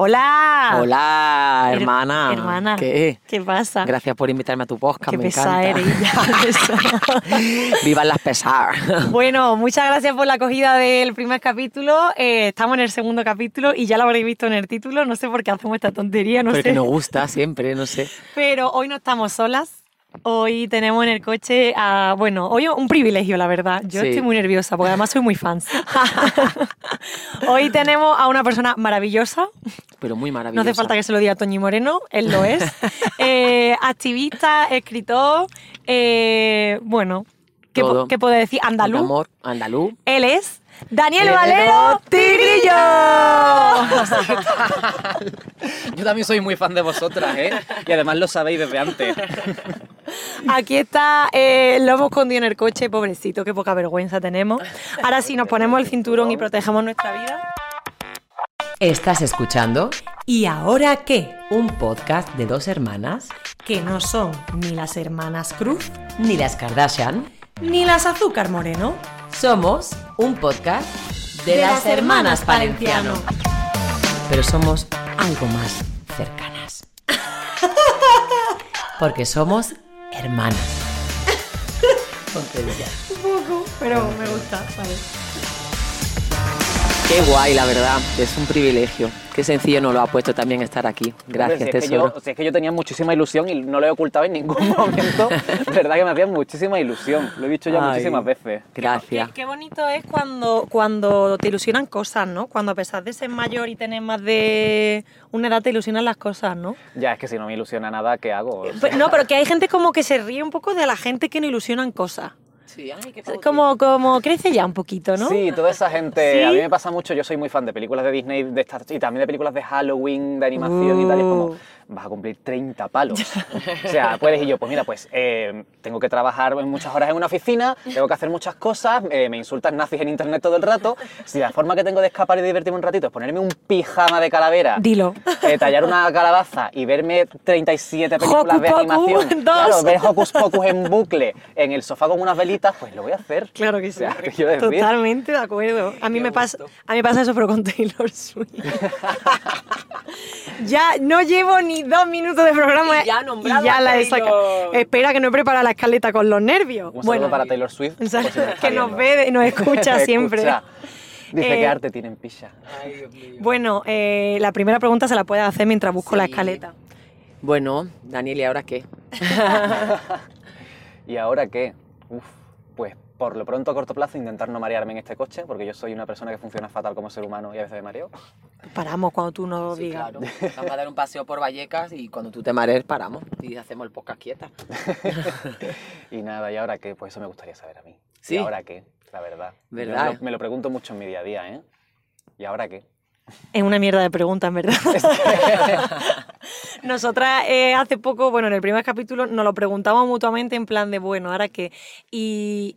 Hola. Hola, Her- hermana. ¿Qué? ¿Qué pasa? Gracias por invitarme a tu podcast, Qué me pesada encanta. eres. Vivan las pesadas. Bueno, muchas gracias por la acogida del primer capítulo. Eh, estamos en el segundo capítulo y ya lo habréis visto en el título. No sé por qué hacemos esta tontería, no Porque sé. nos gusta siempre, no sé. Pero hoy no estamos solas. Hoy tenemos en el coche a. Bueno, hoy un privilegio, la verdad. Yo Sí. estoy muy nerviosa porque además soy muy fan. hoy tenemos a una persona maravillosa. Pero muy No maravilloso. hace falta que se lo diga Toñi Moreno, él lo es. Eh, activista, escritor, eh, bueno, ¿qué, po- qué puedo decir? Andaluz. Amor, andaluz. Él es Daniel Valero Valero Tigrillo. Yo también soy muy fan de vosotras, ¿eh? Y además lo sabéis desde antes. Aquí está, eh, lo hemos escondido en el coche, pobrecito, qué poca vergüenza tenemos. Ahora sí, nos ponemos el cinturón y protegemos nuestra vida. ¿Estás escuchando? ¿Y ahora qué? Un podcast de dos hermanas, Que no son ni las hermanas Cruz ni las Kardashian. ni las Azúcar Moreno. Somos un podcast de, De las, las hermanas hermanas. Pero somos algo más cercanas. Porque somos hermanas. Un poco, pero me gusta, vale. Qué guay, la verdad. Es un privilegio. Qué sencillo nos lo ha puesto también estar aquí. Gracias, Hombre, si es, que tesoro. yo, si es que yo tenía muchísima ilusión y no lo he ocultado en ningún momento. Verdad que me hacía muchísima ilusión. Lo he dicho ya Ay, muchísimas veces. Gracias. Qué, qué bonito es cuando, cuando te ilusionan cosas, ¿no? Cuando a pesar de ser mayor y tener más de una edad te ilusionan las cosas, ¿no? Ya, es que si no me ilusiona nada, ¿qué hago? O sea, No, pero que hay gente como que se ríe un poco de la gente que no ilusionan cosas. Sí, ay, qué Es Como, como crece ya un poquito, ¿no? Sí, toda esa gente. ¿Sí? A mí me pasa mucho, yo soy muy fan de películas de Disney de estas, y también de películas de Halloween, de animación y tal. Y es Uh. como, vas a cumplir 30 palos. o sea, puedes y yo, pues mira, pues eh, tengo que trabajar muchas horas en una oficina, tengo que hacer muchas cosas, eh, me insultan nazis en internet todo el rato. Si la forma que tengo de escapar y divertirme un ratito es ponerme un pijama de calavera. Dilo. eh, tallar una calabaza y verme 37 películas de animación, dos. claro, ver Hocus Pocus en bucle en el sofá con unas velitas, pues lo voy a hacer. Claro que O sí. sea, ¿qué quiero decir? Totalmente de acuerdo. A mí, me pasa, a mí me pasa eso, pero con Taylor Swift. ya no llevo ni dos minutos de programa Y ya ha nombrado y ya la he Taylor. sacado. Espera que no he preparado la escaleta con los nervios. Un saludo para Taylor Swift. o sea, si que nos ve y nos escucha siempre. Escucha. Dice Eh, que arte tiene en picha. Ay, Dios mío. Bueno, eh, la primera pregunta se la puedes hacer mientras busco la escaleta. Bueno, Daniel, ¿y ahora qué? ¿Y ahora qué? Uf, pues por lo pronto a corto plazo intentar no marearme en este coche, porque yo soy una persona que funciona fatal como ser humano y a veces me mareo. Paramos cuando tú nos Sí, digas. claro. Vamos a dar un paseo por Vallecas y cuando tú te marees paramos y hacemos el podcast quieta. Y nada, ¿y ahora qué? Pues eso me gustaría saber a mí. Sí. ¿Y ahora qué? La verdad. ¿Verdad? Me lo, me lo pregunto mucho en mi día a día, ¿eh? ¿Y ahora qué? Es una mierda de pregunta, en verdad. Nosotras eh, hace poco, bueno, en el primer capítulo nos lo preguntamos mutuamente en plan de, bueno, ¿ahora qué? Y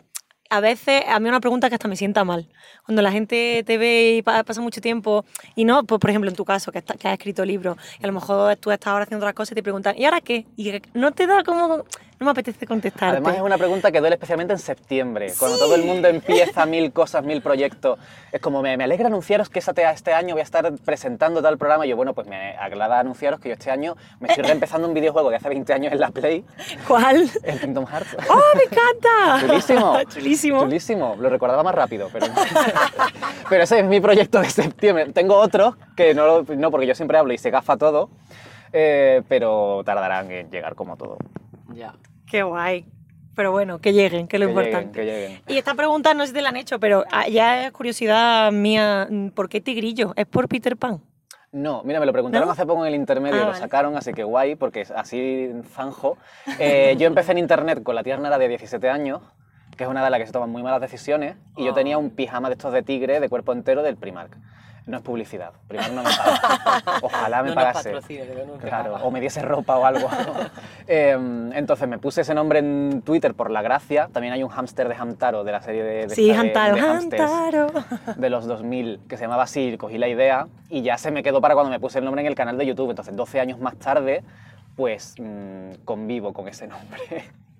a veces a mí una pregunta que hasta me sienta mal. Cuando la gente te ve y pa- pasa mucho tiempo, y no, pues, por ejemplo, en tu caso, que, que has escrito libros, y a lo mejor tú estás ahora haciendo otras cosas y te preguntan, ¿y ahora qué? Y no te da como, no me apetece contestarte. Además es una pregunta que duele especialmente en septiembre, cuando Sí. todo el mundo empieza mil cosas, mil proyectos. Es como, me, me alegra anunciaros que este, año voy a estar presentando tal programa. Y yo, bueno, pues me agrada anunciaros que yo este año me estoy reempezando un videojuego de hace 20 años en la Play, ¿Cuál? el Kingdom Hearts. ¡Oh, me encanta! Chulísimo. Chulísimo. Chulísimo. Lo recordaba más rápido, pero... pero ese es mi proyecto de septiembre. Tengo otros que no, lo- no porque yo siempre hablo y se gafa todo, eh, pero tardarán en llegar como todo. Ya. Qué guay. Pero bueno, que lleguen, que es lo que lleguen, importante. que lleguen. Y esta pregunta no sé si te la han hecho, pero ah, ya es curiosidad mía, ¿por qué tigrillo? ¿Es por Peter Pan? No, mira, me lo preguntaron ¿No? hace poco en el intermedio, Ah, lo vale. sacaron, así que guay, porque así zanjo. Eh, yo empecé en internet con la tierna edad de 17 años, que es una edad en la que se toman muy malas decisiones, y yo Ah. tenía un pijama de estos de tigre de cuerpo entero del Primark. No es publicidad, Primark no me paga. Ojalá me No pagase. que Claro, o me diese ropa o algo. Eh, entonces me puse ese nombre en Twitter por la gracia. También hay un hámster de Hamtaro de la serie de, de Sí, de- Hamtaro, de hámsters Hamtaro. de los 2000 que se llamaba así, cogí la idea y ya se me quedó para cuando me puse el nombre en el canal de YouTube. Entonces, 12 años más tarde, pues mm, convivo con ese nombre.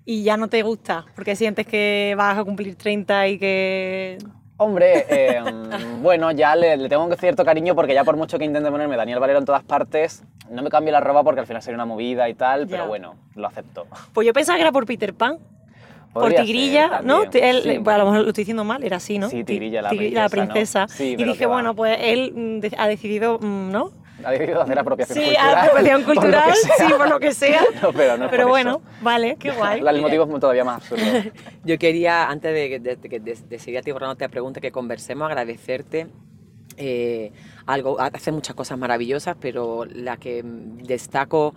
Y ya no te gusta, porque sientes que vas a cumplir 30 y que... Hombre, eh, mm, bueno, ya le, le tengo un cierto cariño porque ya por mucho que intente ponerme Daniel Valero en todas partes, no me cambio la ropa porque al final sería una movida y tal, pero bueno, lo acepto. Pues yo pensaba que era por Peter Pan. Por Tigrilla, ¿no? Él- sí. a lo mejor lo estoy diciendo mal, era así, ¿no? Sí, Ti- Tigrilla, la la princesa. Sí, y dije, bueno, pues él mm, ha decidido, mm, ¿no? Ha decidido hacer apropiación Sí, cultural. apropiación por lo que cultural, sea. sí, por lo que sea. No, pero no es Pero por bueno, eso. vale, qué guay. El motivo es todavía más absurdo. Yo quería, antes de, de, de, de- de seguir a ti borrándote la pregunta, que conversemos, agradecerte eh, algo. Hace muchas cosas maravillosas, pero la que destaco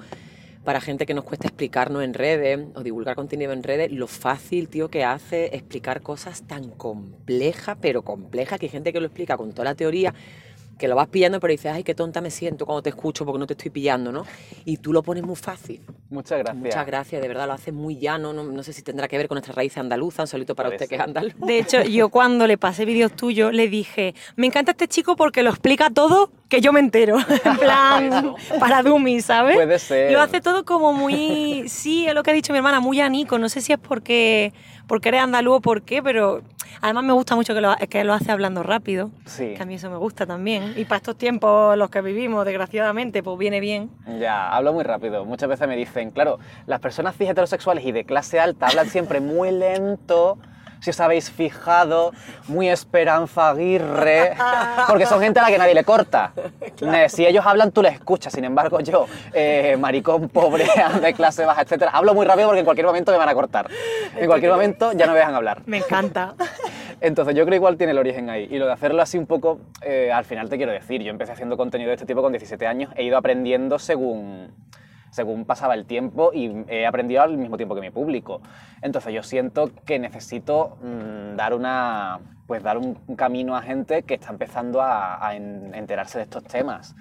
para gente que nos cuesta explicarnos en redes o divulgar contenido en redes, lo fácil, tío, que hace explicar cosas tan complejas, pero complejas, que hay gente que lo explica con toda la teoría, que lo vas pillando, pero dices, ay, qué tonta me siento cuando te escucho porque no te estoy pillando, ¿no? Y tú lo pones muy fácil. Muchas gracias. Muchas gracias, de verdad lo hace muy llano. No, no sé si tendrá que ver con nuestras raíces andaluzas, un solito para usted que es andaluz. De hecho, yo cuando le pasé vídeos tuyos, le dije, me encanta este chico porque lo explica todo que yo me entero. En plan, para Dumi, ¿sabes? Puede ser. Lo hace todo como muy, sí, es lo que ha dicho mi hermana, muy anico. No sé si es porque, porque eres andaluz por qué, pero además me gusta mucho que lo, que lo hace hablando rápido. Sí. Que a mí eso me gusta también. Y para estos tiempos los que vivimos, desgraciadamente, pues viene bien. Ya, hablo muy rápido. Muchas veces me dicen, claro, las personas cis heterosexuales y de clase alta hablan siempre muy lento. Si os habéis fijado, muy Esperanza Aguirre, porque son gente a la que nadie le corta. Si ellos hablan, tú les escuchas. Sin embargo, yo, eh, maricón pobre, de clase baja, etcétera, hablo muy rápido porque en cualquier momento me van a cortar. En cualquier momento ya no me dejan hablar. Me encanta. Entonces yo creo que igual tiene el origen ahí. Y lo de hacerlo así un poco, eh, al final te quiero decir, yo empecé haciendo contenido de este tipo con 17 años, he ido aprendiendo según, según pasaba el tiempo y he aprendido al mismo tiempo que mi público. Entonces yo siento que necesito mm, dar una pues dar un, camino a gente que está empezando a, a en- enterarse de estos temas.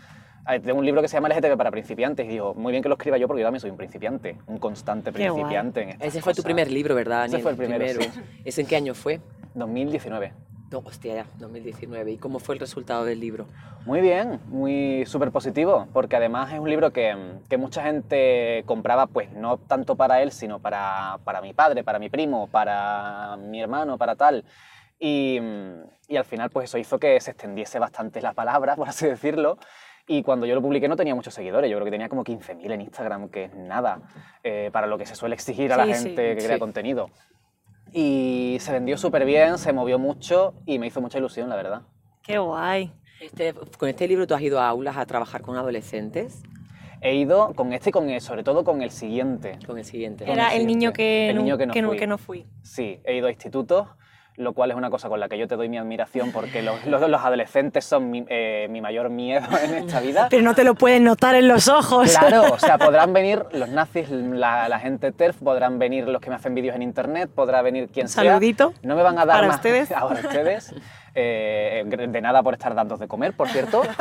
Tengo un libro que se llama LGTB para principiantes y digo, muy bien que lo escriba yo porque yo también soy un principiante, un constante principiante en Ese fue tu primer libro, ¿verdad, Ese Daniel? fue el primero, sí. ¿Ese en qué año fue? 2019. No, hostia, ya, 2019. ¿Y cómo fue el resultado del libro? Muy bien, muy súper positivo, porque además es un libro que, que mucha gente compraba, pues no tanto para él, sino para, para mi padre, para mi primo, para mi hermano, para tal. Y, y al final, pues eso hizo que se extendiese bastante la palabra, por así decirlo. Y cuando yo lo publiqué no tenía muchos seguidores, yo creo que tenía como 15.000 en Instagram, que es nada eh, para lo que se suele exigir a la Sí, sí, gente que crea sí. contenido. Y se vendió súper bien, se movió mucho y me hizo mucha ilusión, la verdad. Qué guay. Este, con este libro tú has ido a aulas a trabajar con adolescentes, He ido con este y con el, sobre todo con el siguiente. con el siguiente. Era el el niño que, El niño que no que, no, fui. que no fui. Sí, he ido a institutos, lo cual es una cosa con la que yo te doy mi admiración porque los, los, los adolescentes son mi, eh, mi mayor miedo en esta vida. Pero no te lo pueden notar en los ojos. Claro, o sea, podrán venir los nazis, la, la gente TERF, podrán venir los que me hacen vídeos en internet, podrá venir quien sea. Saludito No me van a dar para más ustedes. Ahora ustedes. Eh, de nada por estar dando de comer, por cierto.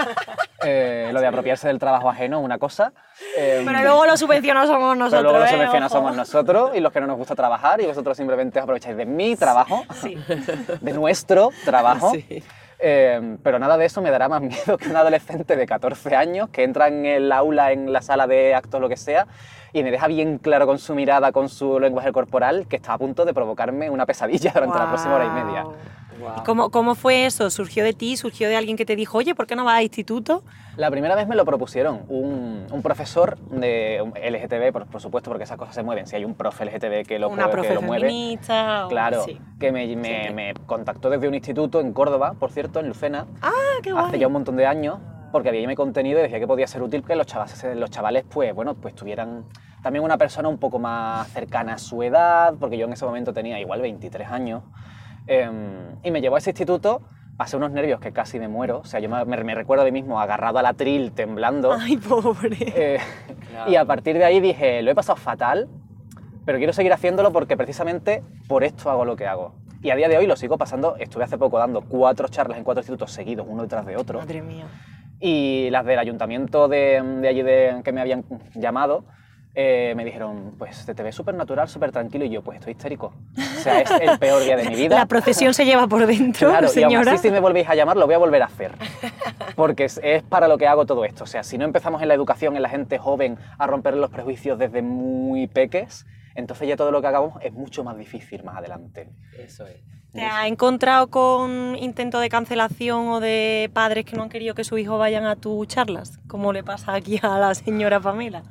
Eh, lo de apropiarse del trabajo ajeno, una cosa. Eh, Pero luego los subvencionados somos nosotros. Pero luego los ¿eh? subvencionados somos nosotros y los que no nos gusta trabajar y vosotros simplemente os aprovecháis de mi trabajo, Sí. de nuestro trabajo. Sí. Eh, pero nada de eso me dará más miedo que un adolescente de 14 años que entra en el aula, en la sala de actos, lo que sea, y me deja bien claro con su mirada, con su lenguaje corporal, que está a punto de provocarme una pesadilla durante la próxima hora y media. Guau. ¿Cómo, ¿Cómo fue eso? ¿Surgió de ti? ¿Surgió de alguien que te dijo, oye, ¿por qué no vas a instituto? La primera vez me lo propusieron un, un profesor de LGTB, por, por supuesto, porque esas cosas se mueven. Si hay un profe LGTB que lo, Una que profe lo mueve, feminista. o- Claro, Sí. que me, me- Siempre. me contactó desde un instituto en Córdoba, por cierto, en Lucena, Ah, qué guay. hace ya un montón de años, porque había mi contenido y decía que podía ser útil que los chavales, los chavales pues, bueno, pues tuvieran también una persona un poco más cercana a su edad, porque yo en ese momento tenía igual 23 años, em, y me llevó a ese instituto, pasé unos nervios que casi me muero, o sea, yo me, recuerdo a mí mismo agarrado al atril, temblando. Ay, pobre. Eh, Y a partir de ahí dije, lo he pasado fatal, pero quiero seguir haciéndolo porque precisamente por esto hago lo que hago. Y a día de hoy lo sigo pasando, estuve hace poco dando cuatro charlas en cuatro institutos seguidos, uno detrás de otro. Madre mía. Y las del ayuntamiento de, de allí de, que me habían llamado, eh, me dijeron, pues te, te ves súper natural, súper tranquilo. Y yo, pues estoy histérico. O sea, es el peor día de mi vida. La procesión se lleva por dentro, Claro, y aún señora. así si me volvéis a llamar lo voy a volver a hacer. Porque es, es para lo que hago todo esto. O sea, si no empezamos en la educación, en la gente joven, a romper los prejuicios desde muy peques, Entonces ya todo lo que hagamos es mucho más difícil más adelante. Eso es. ¿Te has encontrado con intentos de cancelación o de padres que no han querido que sus hijos vayan a tus charlas? Como le pasa aquí a la señora Pamela.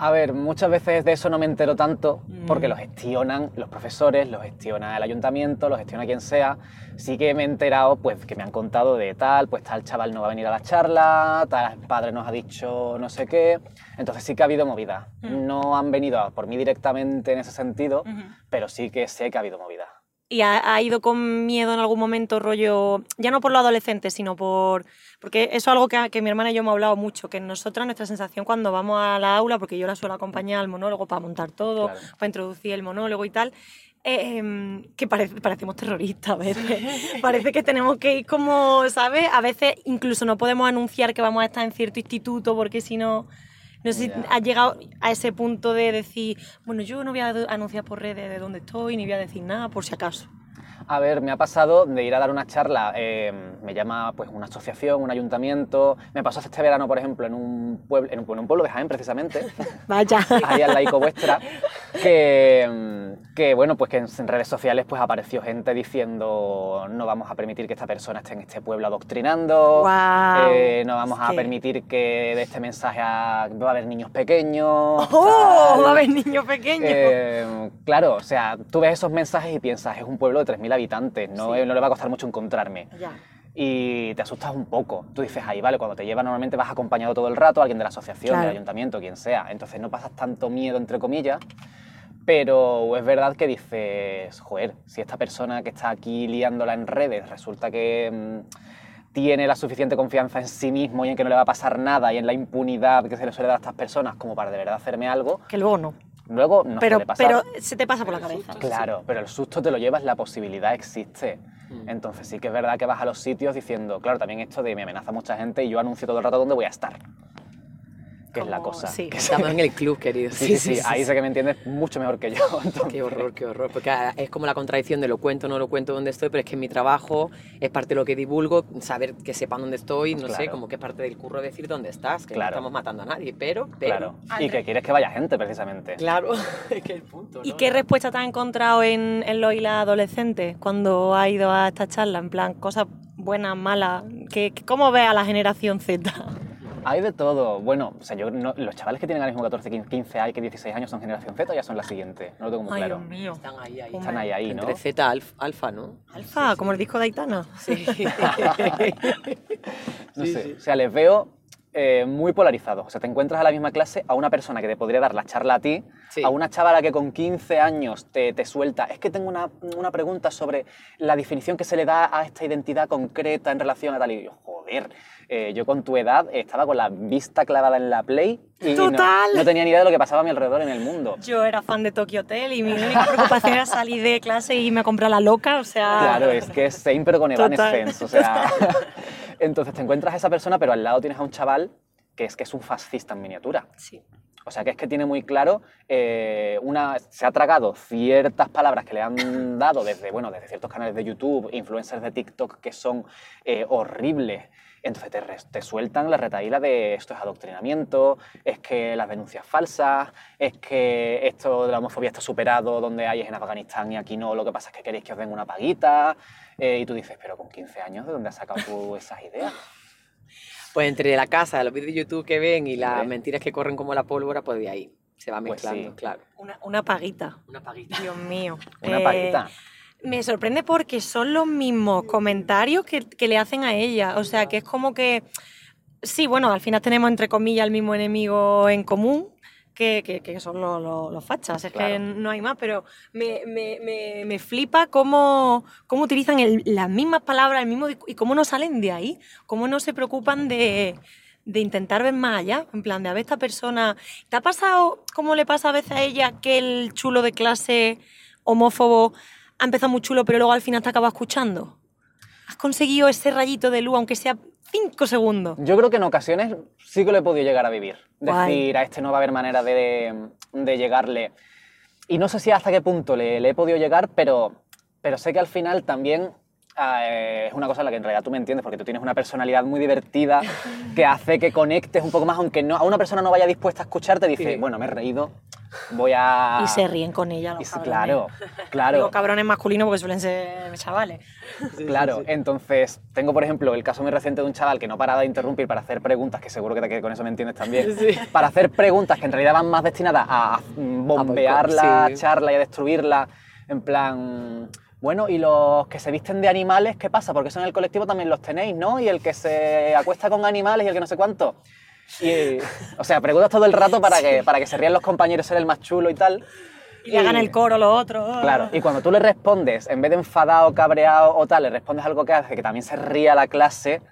A ver, muchas veces de eso no me entero tanto porque Mm. lo gestionan los profesores, lo gestiona el ayuntamiento, lo gestiona quien sea. Sí que me he enterado, pues, que me han contado de tal, pues tal chaval no va a venir a la charla, tal padre nos ha dicho no sé qué. Entonces sí que ha habido movida. Mm. No han venido a por mí directamente en ese sentido, pero sí que sé que ha habido movida. ¿Y ha, ha ido con miedo en algún momento, rollo, ya no por lo adolescente, sino por... Porque eso es algo que, que mi hermana y yo hemos hablado mucho, que nosotras, nuestra sensación cuando vamos a la aula, porque yo la suelo acompañar al monólogo para montar todo, Claro. para introducir el monólogo y tal, eh, em, que parece, parecemos terroristas a veces. Parece que tenemos que ir como, ¿sabes? A veces incluso no podemos anunciar que vamos a estar en cierto instituto porque si no... No sé si has llegado a ese punto de decir, bueno, yo no voy a anunciar por redes de dónde estoy, ni voy a decir nada, por si acaso. A ver, me ha pasado de ir a dar una charla, eh, me llama pues una asociación, un ayuntamiento. Me pasó este verano, por ejemplo, en un pueblo, en un, en un pueblo de Jaén, precisamente, Vaya. ahí al laico vuestra, que, mm, que bueno, pues que en, redes sociales pues apareció gente diciendo no vamos a permitir que esta persona esté en este pueblo adoctrinando, eh, no vamos Es a que- permitir que de este mensaje a- va a haber niños pequeños. ¡Oh! tal. Va a haber niños pequeños. Eh, claro, o sea, tú ves esos mensajes y piensas, es un pueblo de 3.000 habitantes, no, Sí. no le va a costar mucho encontrarme. ya. Y te asustas un poco. Tú dices, ahí vale, cuando te llevan normalmente vas acompañado todo el rato, alguien de la asociación, Claro. del ayuntamiento, quien sea. Entonces no pasas tanto miedo, entre comillas. Pero es verdad que dices, joder, si esta persona que está aquí liándola en redes resulta que mm, tiene la suficiente confianza en sí mismo y en que no le va a pasar nada y en la impunidad que se le suele dar a estas personas como para de verdad hacerme algo, Que luego no. Luego no pero, suele pasar. pero se te pasa por la cabeza. Claro, pero el susto te lo llevas, la posibilidad existe. Mm. Entonces sí que es verdad que vas a los sitios diciendo, claro, también esto de me amenaza mucha gente y yo anuncio todo el rato dónde voy a estar. Que es la cosa. sí. Que Estamos en el club, querido. Sí, sí, sí, ahí sé que me entiendes mucho mejor que yo. entonces. Qué horror, qué horror. Porque ah, es como la contradicción de lo cuento, no lo cuento dónde estoy, pero es que mi trabajo es parte de lo que divulgo, saber que sepan dónde estoy, no sé, como que es parte del curro decir dónde estás, que Claro. no estamos matando a nadie, pero, pero Claro. Y que quieres que vaya gente, precisamente. Claro, es que el punto, ¿Y qué respuesta te has encontrado en, en los y las adolescentes cuando has ido a esta charla? En plan, cosas buenas, malas. ¿Qué, qué- ¿Cómo ves a la generación Z? Hay de todo. Bueno, o sea, yo no- los chavales que tienen ahora mismo 14, 15, 15 años, que 16 años son generación Z o ya son la siguiente. No lo tengo muy Ay, claro. Dios mío. Están ahí, ahí. Están ahí, ahí, ¿no? Entre Z, alf- alfa, ¿no? Alfa, como el disco de Aitana. Sí. No Sí, sé, sí. o sea, les veo eh, muy polarizados. O sea, te encuentras a la misma clase a una persona que te podría dar la charla a ti, Sí. a una chavala que con 15 años te, te suelta, es que tengo una, una pregunta sobre la definición que se le da a esta identidad concreta en relación a tal. Y yo, joder, eh, yo con tu edad estaba con la vista clavada en la Play y no- Total. No, tenía ni idea de lo que pasaba a mi alrededor en el mundo. Yo era fan de Tokyo Hotel y mi única preocupación era salir de clase y a comprar la loca, o sea... Claro, es que es same pero con. Evanescence, o sea... Entonces te encuentras a esa persona, pero al lado tienes a un chaval que es que es un fascista en miniatura. Sí. O sea, que es que tiene muy claro, eh, una, se ha tragado ciertas palabras que le han dado desde, bueno, desde ciertos canales de YouTube, influencers de TikTok que son eh, horribles. Entonces te, te sueltan la retaíla de esto es adoctrinamiento, es que las denuncias falsas, es que esto de la homofobia está superado, donde hay es en Afganistán y aquí no, lo que pasa es que queréis que os den una paguita. eh, y tú dices, pero con 15 años, ¿de dónde has sacado tú esas ideas? Pues entre la casa, los vídeos de YouTube que ven y las mentiras que corren como la pólvora, pues de ahí se va Pues mezclando, sí. claro. Una, una paguita. Una paguita. Dios mío. Una Eh, paguita. Me sorprende porque son los mismos comentarios que, que le hacen a ella. O sea, que es como que. Sí, bueno, al final tenemos entre comillas el mismo enemigo en común, que, que- que son los, los- los fachas. Es que no hay más, pero me, me- me- me flipa cómo, cómo utilizan el- las mismas palabras, el mismo y cómo no salen de ahí, cómo no se preocupan de, de intentar ver más allá, en plan de a ver esta persona. ¿Te ha pasado, como le pasa a veces a ella, que el chulo de clase homófobo ha empezado muy chulo, pero luego al final te acaba escuchando? ¿Has conseguido ese rayito de luz, aunque sea cinco segundos? Yo creo que en ocasiones sí que lo he podido llegar a vivir. Guay. Decir, a este no va a haber manera de, de llegarle. Y no sé si hasta qué punto le, le he podido llegar, pero, pero sé que al final también ah, eh, es una cosa en la que en realidad tú me entiendes, porque tú tienes una personalidad muy divertida que hace que conectes un poco más, aunque no, a una persona no vaya dispuesta a escucharte, dice, Sí. bueno, me he reído, voy a... Y se ríen con ella los Y sí, cabrones. claro, claro. Digo cabrones masculinos porque suelen ser chavales. Claro, entonces tengo por ejemplo el caso muy reciente de un chaval que no paraba de interrumpir para hacer preguntas, que seguro que, te- que con eso me entiendes también, para hacer preguntas que en realidad van más destinadas a, a bombear la sí. charla y a destruirla, en plan, bueno, y los que se visten de animales, ¿qué pasa? Porque eso en el colectivo también los tenéis, ¿no? Y el que se acuesta con animales y el que no sé cuánto. Y, o sea, preguntas todo el rato para, que, para que se rían los compañeros, ser el más chulo y tal. Y le hagan el coro los otros. Claro, y cuando tú le respondes, en vez de enfadado, cabreado o tal, le respondes algo que hace que también se ría la clase,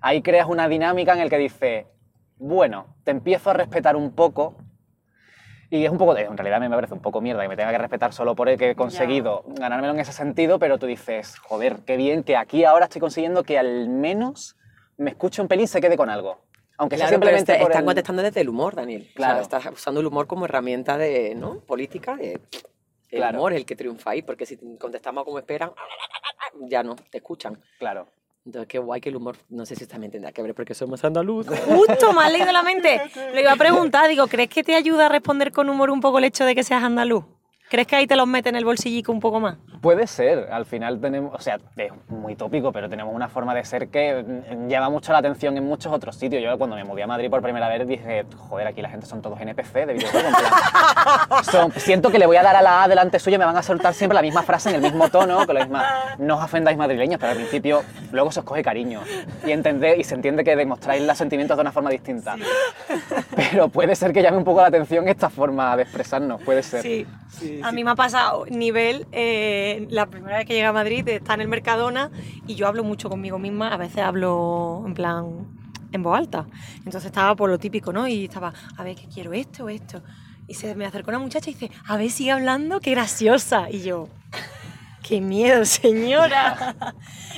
ahí creas una dinámica en el que dice, bueno, te empiezo a respetar un poco. Y es un poco, de- en realidad a mí me parece un poco mierda que me tenga que respetar solo por el que he conseguido ganármelo en ese sentido, pero tú dices, joder, qué bien que aquí ahora estoy consiguiendo que al menos me escuche un pelín, se quede con algo. Aunque sea Claro, pero simplemente está- por están el- contestando desde el humor, Daniel. Claro. O sea, estás usando el humor como herramienta de, ¿no? Política, de... El Claro. humor es el que triunfa ahí, porque si contestamos como esperan, ya no, te escuchan. Claro. Entonces, qué guay que el humor, no sé si también tendrá que ver porque somos andaluz. Justo, me has leído la mente. Lo iba a preguntar, digo, ¿crees que te ayuda a responder con humor un poco el hecho de que seas andaluz? ¿Crees que ahí te los mete en el bolsillico un poco más? Puede ser, al final tenemos, o sea, es muy tópico, pero tenemos una forma de ser que llama mucho la atención en muchos otros sitios. Yo cuando me mudé a Madrid por primera vez dije, joder, aquí la gente son todos NPC de videojuego. en plan, son- siento que le voy a dar a la A delante suya y me van a soltar siempre la misma frase en el mismo tono, con la misma, no os ofendáis madrileños, pero al principio luego se os coge cariño y, entender, y se entiende que demostráis los sentimientos de una forma distinta. Pero puede ser que llame un poco la atención esta forma de expresarnos, puede ser. Sí. A mí me ha pasado nivel, eh, la primera vez que llegué a Madrid, estar en el Mercadona y yo hablo mucho conmigo misma, a veces hablo en plan en voz alta. Entonces estaba por lo típico, ¿no? Y estaba, a ver, ¿qué quiero esto o esto? Y se me acercó una muchacha y dice, a ver, sigue hablando, qué graciosa. Y yo, qué miedo, señora.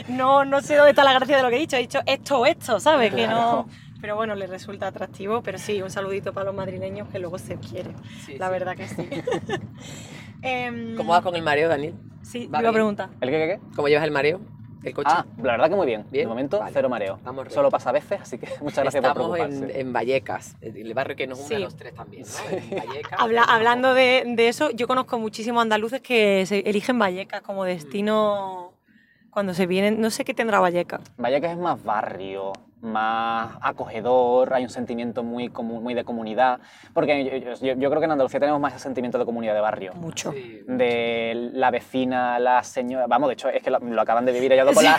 No, no sé dónde está la gracia de lo que he dicho. He dicho esto o esto, ¿sabes? Que no... Pero bueno, le resulta atractivo. Pero sí, un saludito para los madrileños que luego se quieren. Sí, la sí. verdad que sí. Em, ¿Cómo vas con el mareo, Daniel? Sí, Va iba a preguntar. ¿El qué, qué, qué? ¿Cómo llevas el mareo? ¿El coche? Ah, la verdad que muy bien. Bien, De momento, vale. cero mareo. Vamos. Solo pasa a veces, así que muchas gracias Estamos por en, preocuparse. en Vallecas, el barrio que nos une Sí. a los tres también, ¿no? En Vallecas. Habla- hablando de, de eso, yo conozco muchísimos andaluces que se eligen Vallecas como destino cuando se vienen. No sé qué tendrá Vallecas. Vallecas es más barrio, más acogedor, hay un sentimiento muy, muy de comunidad, porque yo, yo- yo creo que en Andalucía tenemos más ese sentimiento de comunidad de barrio. Mucho. Sí. De la vecina, la señora. Vamos, de hecho, es que lo, lo acaban de vivir. Ido con la,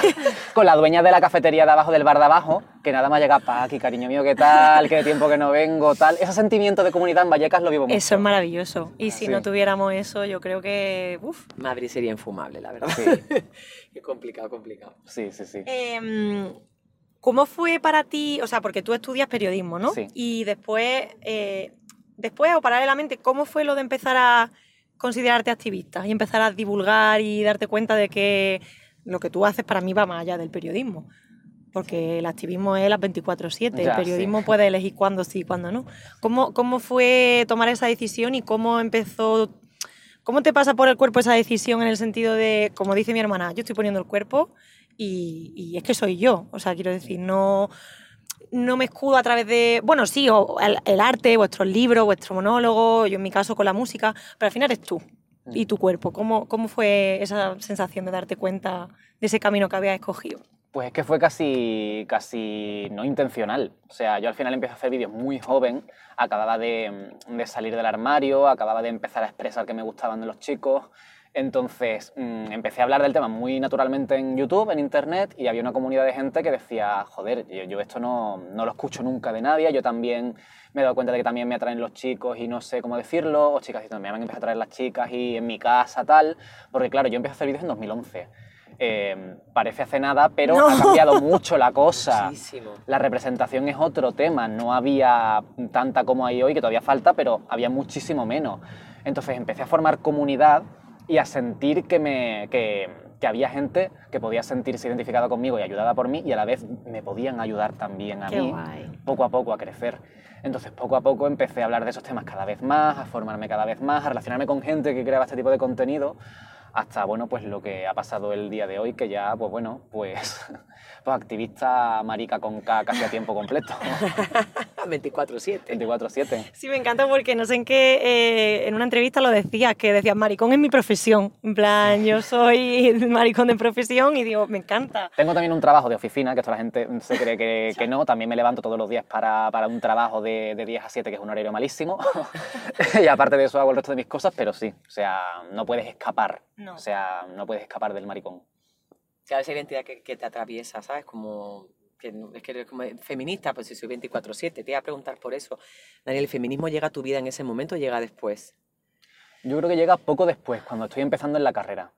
con la dueña de la cafetería de abajo, del bar de abajo, que nada más llega pa' aquí, cariño mío, ¿qué tal? ¿Qué tiempo que no vengo? Tal. Ese sentimiento de comunidad en Vallecas lo vivo mucho. Eso es maravilloso. Y si Sí. no tuviéramos eso, yo creo que. Uf. Madrid sería infumable, la verdad. Sí, Qué complicado, complicado. sí, sí. sí. Em, ¿Cómo fue para ti? O sea, porque tú estudias periodismo, ¿no? Sí. Y después, eh, después o paralelamente, ¿cómo fue lo de empezar a considerarte activista y empezar a divulgar y darte cuenta de que lo que tú haces para mí va más allá del periodismo? Porque el activismo es las 24-7, el periodismo sí. puede elegir cuándo sí y cuándo no. ¿Cómo, ¿Cómo fue tomar esa decisión y cómo empezó ¿Cómo te pasa por el cuerpo esa decisión en el sentido de, como dice mi hermana, yo estoy poniendo el cuerpo y, y es que soy yo? O sea, quiero decir, no, no me escudo a través de, bueno, sí, o el, el arte, vuestros libros, vuestro monólogo, yo en mi caso con la música, pero al final eres tú y tu cuerpo. ¿Cómo, cómo fue esa sensación de darte cuenta de ese camino que habías escogido? Pues es que fue casi, casi no intencional. O sea, yo al final empecé a hacer vídeos muy joven, acababa de, de salir del armario, acababa de empezar a expresar que me gustaban de los chicos. Entonces mm, empecé a hablar del tema muy naturalmente en YouTube, en Internet, y había una comunidad de gente que decía, joder, yo, yo esto no, no lo escucho nunca de nadie, yo también me he dado cuenta de que también me atraen los chicos y no sé cómo decirlo, o chicas y también me empiezan a atraer las chicas y en mi casa tal, porque claro, yo empecé a hacer vídeos en 2011. Eh, parece hace nada, pero No. ha cambiado mucho la cosa. Muchísimo. La representación es otro tema, no había tanta como hay hoy, que todavía falta, pero había muchísimo menos. Entonces empecé a formar comunidad y a sentir que, me, que, que había gente que podía sentirse identificada conmigo y ayudada por mí y a la vez me podían ayudar también a Qué mí guay. poco a poco a crecer. Entonces poco a poco empecé a hablar de esos temas cada vez más, a formarme cada vez más, a relacionarme con gente que creaba este tipo de contenido, hasta, bueno, pues lo que ha pasado el día de hoy, que ya, pues bueno, pues, pues activista marica con K casi a tiempo completo. 24-7. 24-7. Sí, me encanta porque no sé en qué, eh, en una entrevista lo decías, que decías, maricón es mi profesión. En plan, yo soy maricón de profesión y digo, me encanta. Tengo también un trabajo de oficina, que esto la gente se cree que, que no. También me levanto todos los días para, para un trabajo de, de 10 a 7, que es un horario malísimo. y aparte de eso hago el resto de mis cosas, pero sí, o sea, no puedes escapar. No. O sea, no puedes escapar del maricón. Cada esa identidad que, que te atraviesa, ¿sabes? Como que no- es que eres como feminista, pues si soy 24-7, te iba a preguntar por eso. Daniel, ¿el feminismo llega a tu vida en ese momento o llega después? Yo creo que llega poco después, cuando estoy empezando en la carrera.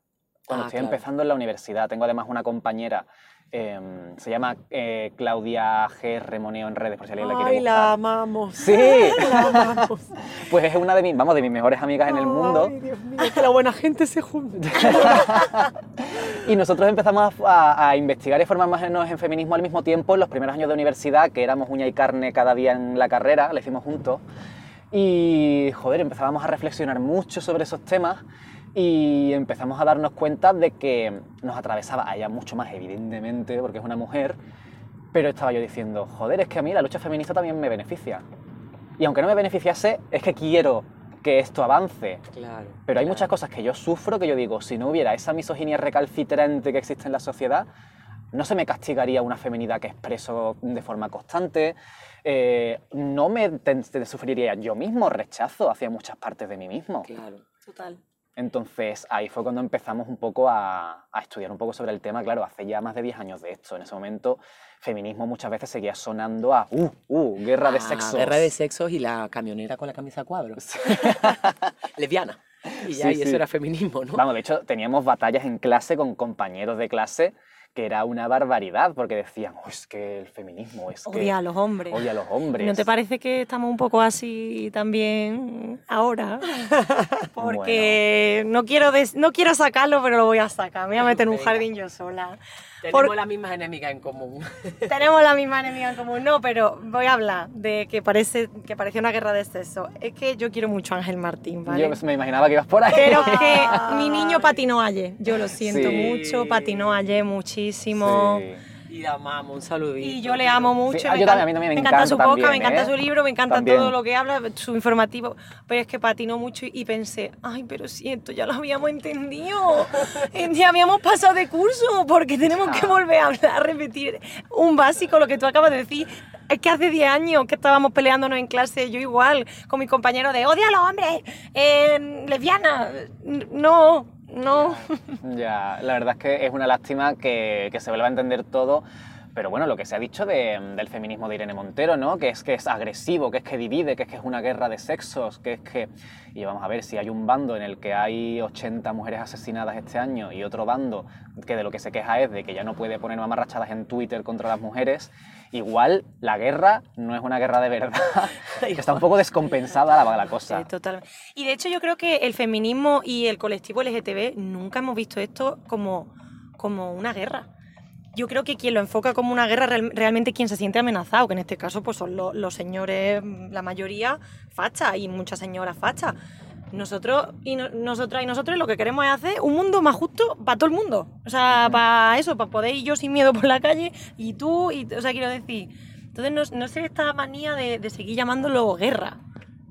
Cuando Ah, estoy claro. empezando en la universidad. Tengo además una compañera, eh, se llama eh, Claudia G. Remoneo en redes, por si alguien la quiere buscar. amamos. Sí, La amamos. pues es una de mis, vamos, de mis mejores amigas en el mundo. Ay, Dios mío, que la buena gente se junta. Y nosotros empezamos a, a investigar y formarnos en feminismo al mismo tiempo en los primeros años de universidad, que éramos uña y carne cada día en la carrera, la hicimos juntos. Y, joder, empezábamos a reflexionar mucho sobre esos temas y empezamos a darnos cuenta de que nos atravesaba a ella mucho más, evidentemente, porque es una mujer, pero estaba yo diciendo, joder, es que a mí la lucha feminista también me beneficia. Y aunque no me beneficiase, es que quiero que esto avance. Claro. Pero hay claro. muchas cosas que yo sufro que yo digo, si no hubiera esa misoginia recalcitrante que existe en la sociedad, no se me castigaría una feminidad que expreso de forma constante, eh, no me ten- te- sufriría yo mismo rechazo hacia muchas partes de mí mismo. Claro. Total. Entonces ahí fue cuando empezamos un poco a, a estudiar un poco sobre el tema, claro, hace ya más de 10 años de esto. En ese momento feminismo muchas veces seguía sonando a, uh, uh, guerra de Ah, sexos. Guerra de sexos y la camionera con la camisa a cuadros. Lesbiana. Y ya, Sí, y eso sí. era feminismo, ¿no? Vamos, de hecho, teníamos batallas en clase con compañeros de clase que era una barbaridad, porque decían, "Oh, es que el feminismo es que Odia a los hombres. odia a los hombres. ¿No te parece que estamos un poco así también ahora? Porque no, quiero des- no quiero sacarlo, pero lo voy a sacar. Me voy a meter en un jardín yo sola. Tenemos por- las mismas enemigas en común. Tenemos la misma enemiga en común. No, pero voy a hablar de que parece que parecía una guerra de sexo. Es que yo quiero mucho a Ángel Martín, ¿vale? Yo me imaginaba que ibas por ahí. Pero que mi niño patinó ayer. Yo lo siento Sí. mucho, patinó ayer muchísimo. Sí. Y la amamos, un saludito. Y yo le amo mucho. Sí, ah, me yo encanta- también, a mí también me encanta, encanta su también, me encanta ¿eh? su libro, me encanta También. todo lo que habla, su informativo. Pero es que patinó mucho y, y pensé, ay, pero siento, ya lo habíamos entendido. Eh, ya habíamos pasado de curso, porque tenemos que volver a hablar, repetir un básico, lo que tú acabas de decir. Es que hace 10 años que estábamos peleándonos en clase, yo igual, con mis compañeros de odia a los hombres, eh, lesbiana. No, no. Ya, la verdad es que es una lástima que, que se vuelva a entender todo. Pero bueno, lo que se ha dicho de- del feminismo de Irene Montero, ¿no? Que es que es agresivo, que es que divide, que es que es una guerra de sexos, que es que... Y vamos a ver, si hay un bando en el que hay 80 mujeres asesinadas este año y otro bando que de lo que se queja es de que ya no puede poner mamarrachadas en Twitter contra las mujeres, igual la guerra no es una guerra de verdad. Está un poco descompensada la, la cosa. Sí, totalmente. Y de hecho yo creo que el feminismo y el colectivo LGTB nunca hemos visto esto como, como una guerra. Yo creo que quien lo enfoca como una guerra real- realmente quien se siente amenazado, que en este caso pues son lo- los señores, la mayoría fachas y muchas señoras fachas. Nosotros y no- nosotras y nosotros lo que queremos es hacer un mundo más justo para todo el mundo. O sea, para eso, para poder ir yo sin miedo por la calle y tú, y, o sea, quiero decir. Entonces no, no sé esta manía de, de seguir llamándolo guerra.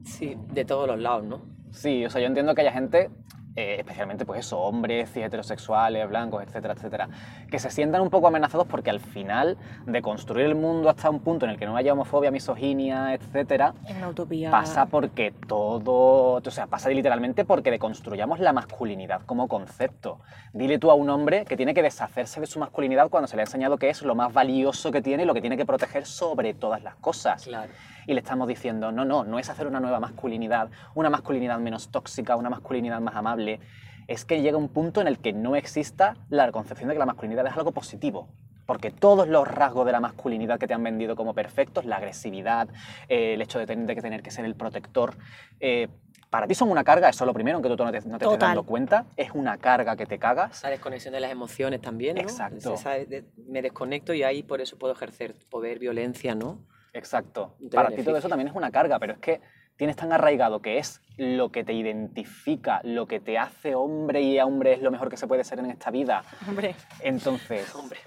Sí, de todos los lados, ¿no? Sí, o sea, yo entiendo que haya gente, eh, especialmente pues eso, hombres, heterosexuales, blancos, etcétera, etcétera, que se sientan un poco amenazados porque al final de construir el mundo hasta un punto en el que no haya homofobia, misoginia, etcétera, Es una utopía. pasa porque todo, o sea, pasa literalmente porque deconstruyamos la masculinidad como concepto. Dile tú a un hombre que tiene que deshacerse de su masculinidad cuando se le ha enseñado que es lo más valioso que tiene y lo que tiene que proteger sobre todas las cosas Claro. Y le estamos diciendo, no, no, no es hacer una nueva masculinidad, una masculinidad menos tóxica, una masculinidad más amable, es que llega un punto en el que no exista la concepción de que la masculinidad es algo positivo. Porque todos los rasgos de la masculinidad que te han vendido como perfectos, la agresividad, eh, el hecho de tener, de que tener que ser el protector, eh, para ti son una carga, eso es lo primero, aunque tú no te, no te estés dando cuenta, es una carga que te cagas. Esa desconexión de las emociones también, ¿no? Exacto. Esa me desconecto y ahí por eso puedo ejercer poder, violencia, ¿no? Exacto. Para ti todo eso también es una carga, pero es que tienes tan arraigado que es lo que te identifica, lo que te hace hombre y hombre es lo mejor que se puede ser en esta vida. Hombre, Entonces, Hombre.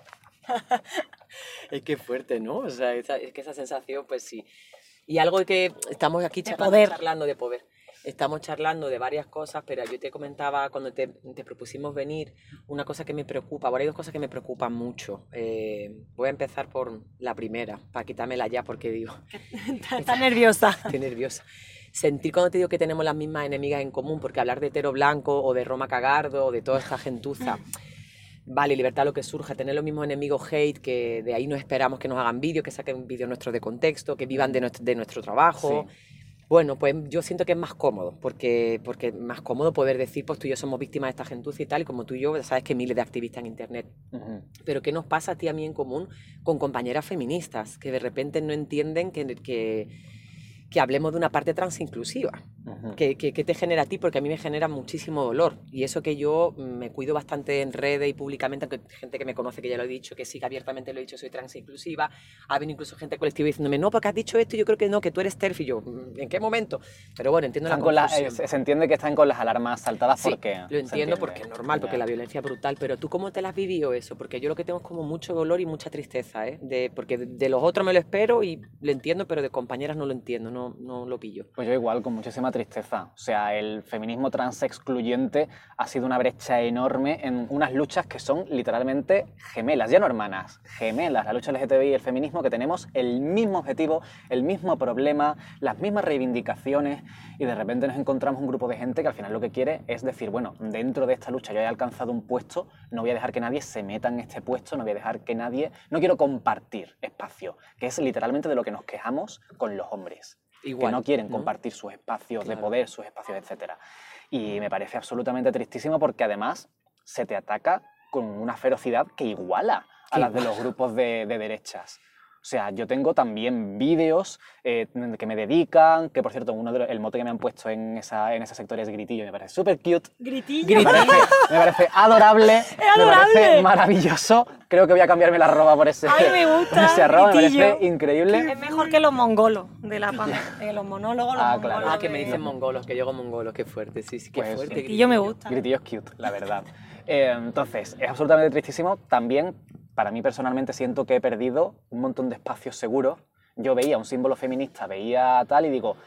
es que fuerte, ¿no? O sea, esa- es que esa sensación, pues sí. Y algo que estamos aquí De charlando, poder. charlando de poder. Estamos charlando de varias cosas, pero yo te comentaba cuando te, te propusimos venir, una cosa que me preocupa, ahora hay dos cosas que me preocupan mucho. Eh, voy a empezar por la primera, para quitármela ya, porque digo, está, nerviosa. Estoy nerviosa. Sentir cuando te digo que tenemos las mismas enemigas en común, porque hablar de Tero Blanco o de Roma Cagardo o de toda esta gentuza, vale, libertad lo que surja, tener los mismos enemigos hate, que de ahí no esperamos que nos hagan vídeos, que saquen vídeos nuestros de contexto, que vivan de nuestro, de nuestro trabajo. Bueno, pues yo siento que es más cómodo, porque, porque es más cómodo poder decir, pues tú y yo somos víctimas de esta gentuza y tal, y como tú y yo, sabes que miles de activistas en Internet. Pero ¿qué nos pasa a ti a mí en común con compañeras feministas que de repente no entienden que, que, que hablemos de una parte trans inclusiva? ujú. ¿Qué, qué, qué te genera a ti? Porque a mí me genera muchísimo dolor. Y eso que yo mm, me cuido bastante en redes y públicamente, aunque gente que me conoce que ya lo he dicho, que sí que abiertamente lo he dicho, soy trans inclusiva. Ha venido incluso gente colectiva diciéndome, no, porque has dicho esto, yo creo que no, que tú eres TERF. Y yo, "Mm, ¿en qué momento? Pero bueno, entiendo Están la con la- eh, se entiende que están con las alarmas saltadas Sí, porque... lo entiendo porque es normal, porque la violencia es brutal, pero tú cómo te la has vivido eso, porque yo lo que tengo es como mucho dolor y mucha tristeza, ¿eh? De, porque de, de los otros me lo espero y lo entiendo, pero de compañeras no lo entiendo, no, no lo pillo. Pues yo igual, con muchísima tristeza. O sea, el feminismo trans excluyente ha sido una brecha enorme en unas luchas que son literalmente gemelas, ya no hermanas, gemelas. La lucha LGTBI y el feminismo que tenemos el mismo objetivo, el mismo problema, las mismas reivindicaciones y de repente nos encontramos un grupo de gente que al final lo que quiere es decir, bueno, dentro de esta lucha yo he alcanzado un puesto, no voy a dejar que nadie se meta en este puesto, no voy a dejar que nadie, no quiero compartir espacio, que es literalmente de lo que nos quejamos con los hombres Igual. que no quieren ¿no? compartir sus espacios de poder, sus espacios, etc. Y me parece absolutamente tristísimo porque además se te ataca con una ferocidad que iguala a las de los grupos de, de derechas. O sea, yo tengo también vídeos eh, que me dedican, que por cierto, uno de los- el mote que me han puesto en, esa, en ese sector es gritillo, me parece súper cute. Gritillo. Me parece, me parece adorable, me adorable! parece maravilloso. Creo que voy a cambiarme la arroba por ese, Ay, me gusta, por ese arroba, me gritillo. parece increíble. Es mejor que los mongolos de la paz. De los monólogos, los Ah, mongolos. claro. Ah, que me dicen mongolos, que yo hago mongolos, qué fuerte, sí, sí, qué Pues, fuerte. Gritillo me gusta. Gritillo es cute, la verdad. Eh, entonces, es absolutamente tristísimo. También, para mí personalmente, siento que he perdido un montón de espacios seguros. Yo veía un símbolo feminista, veía tal y digo,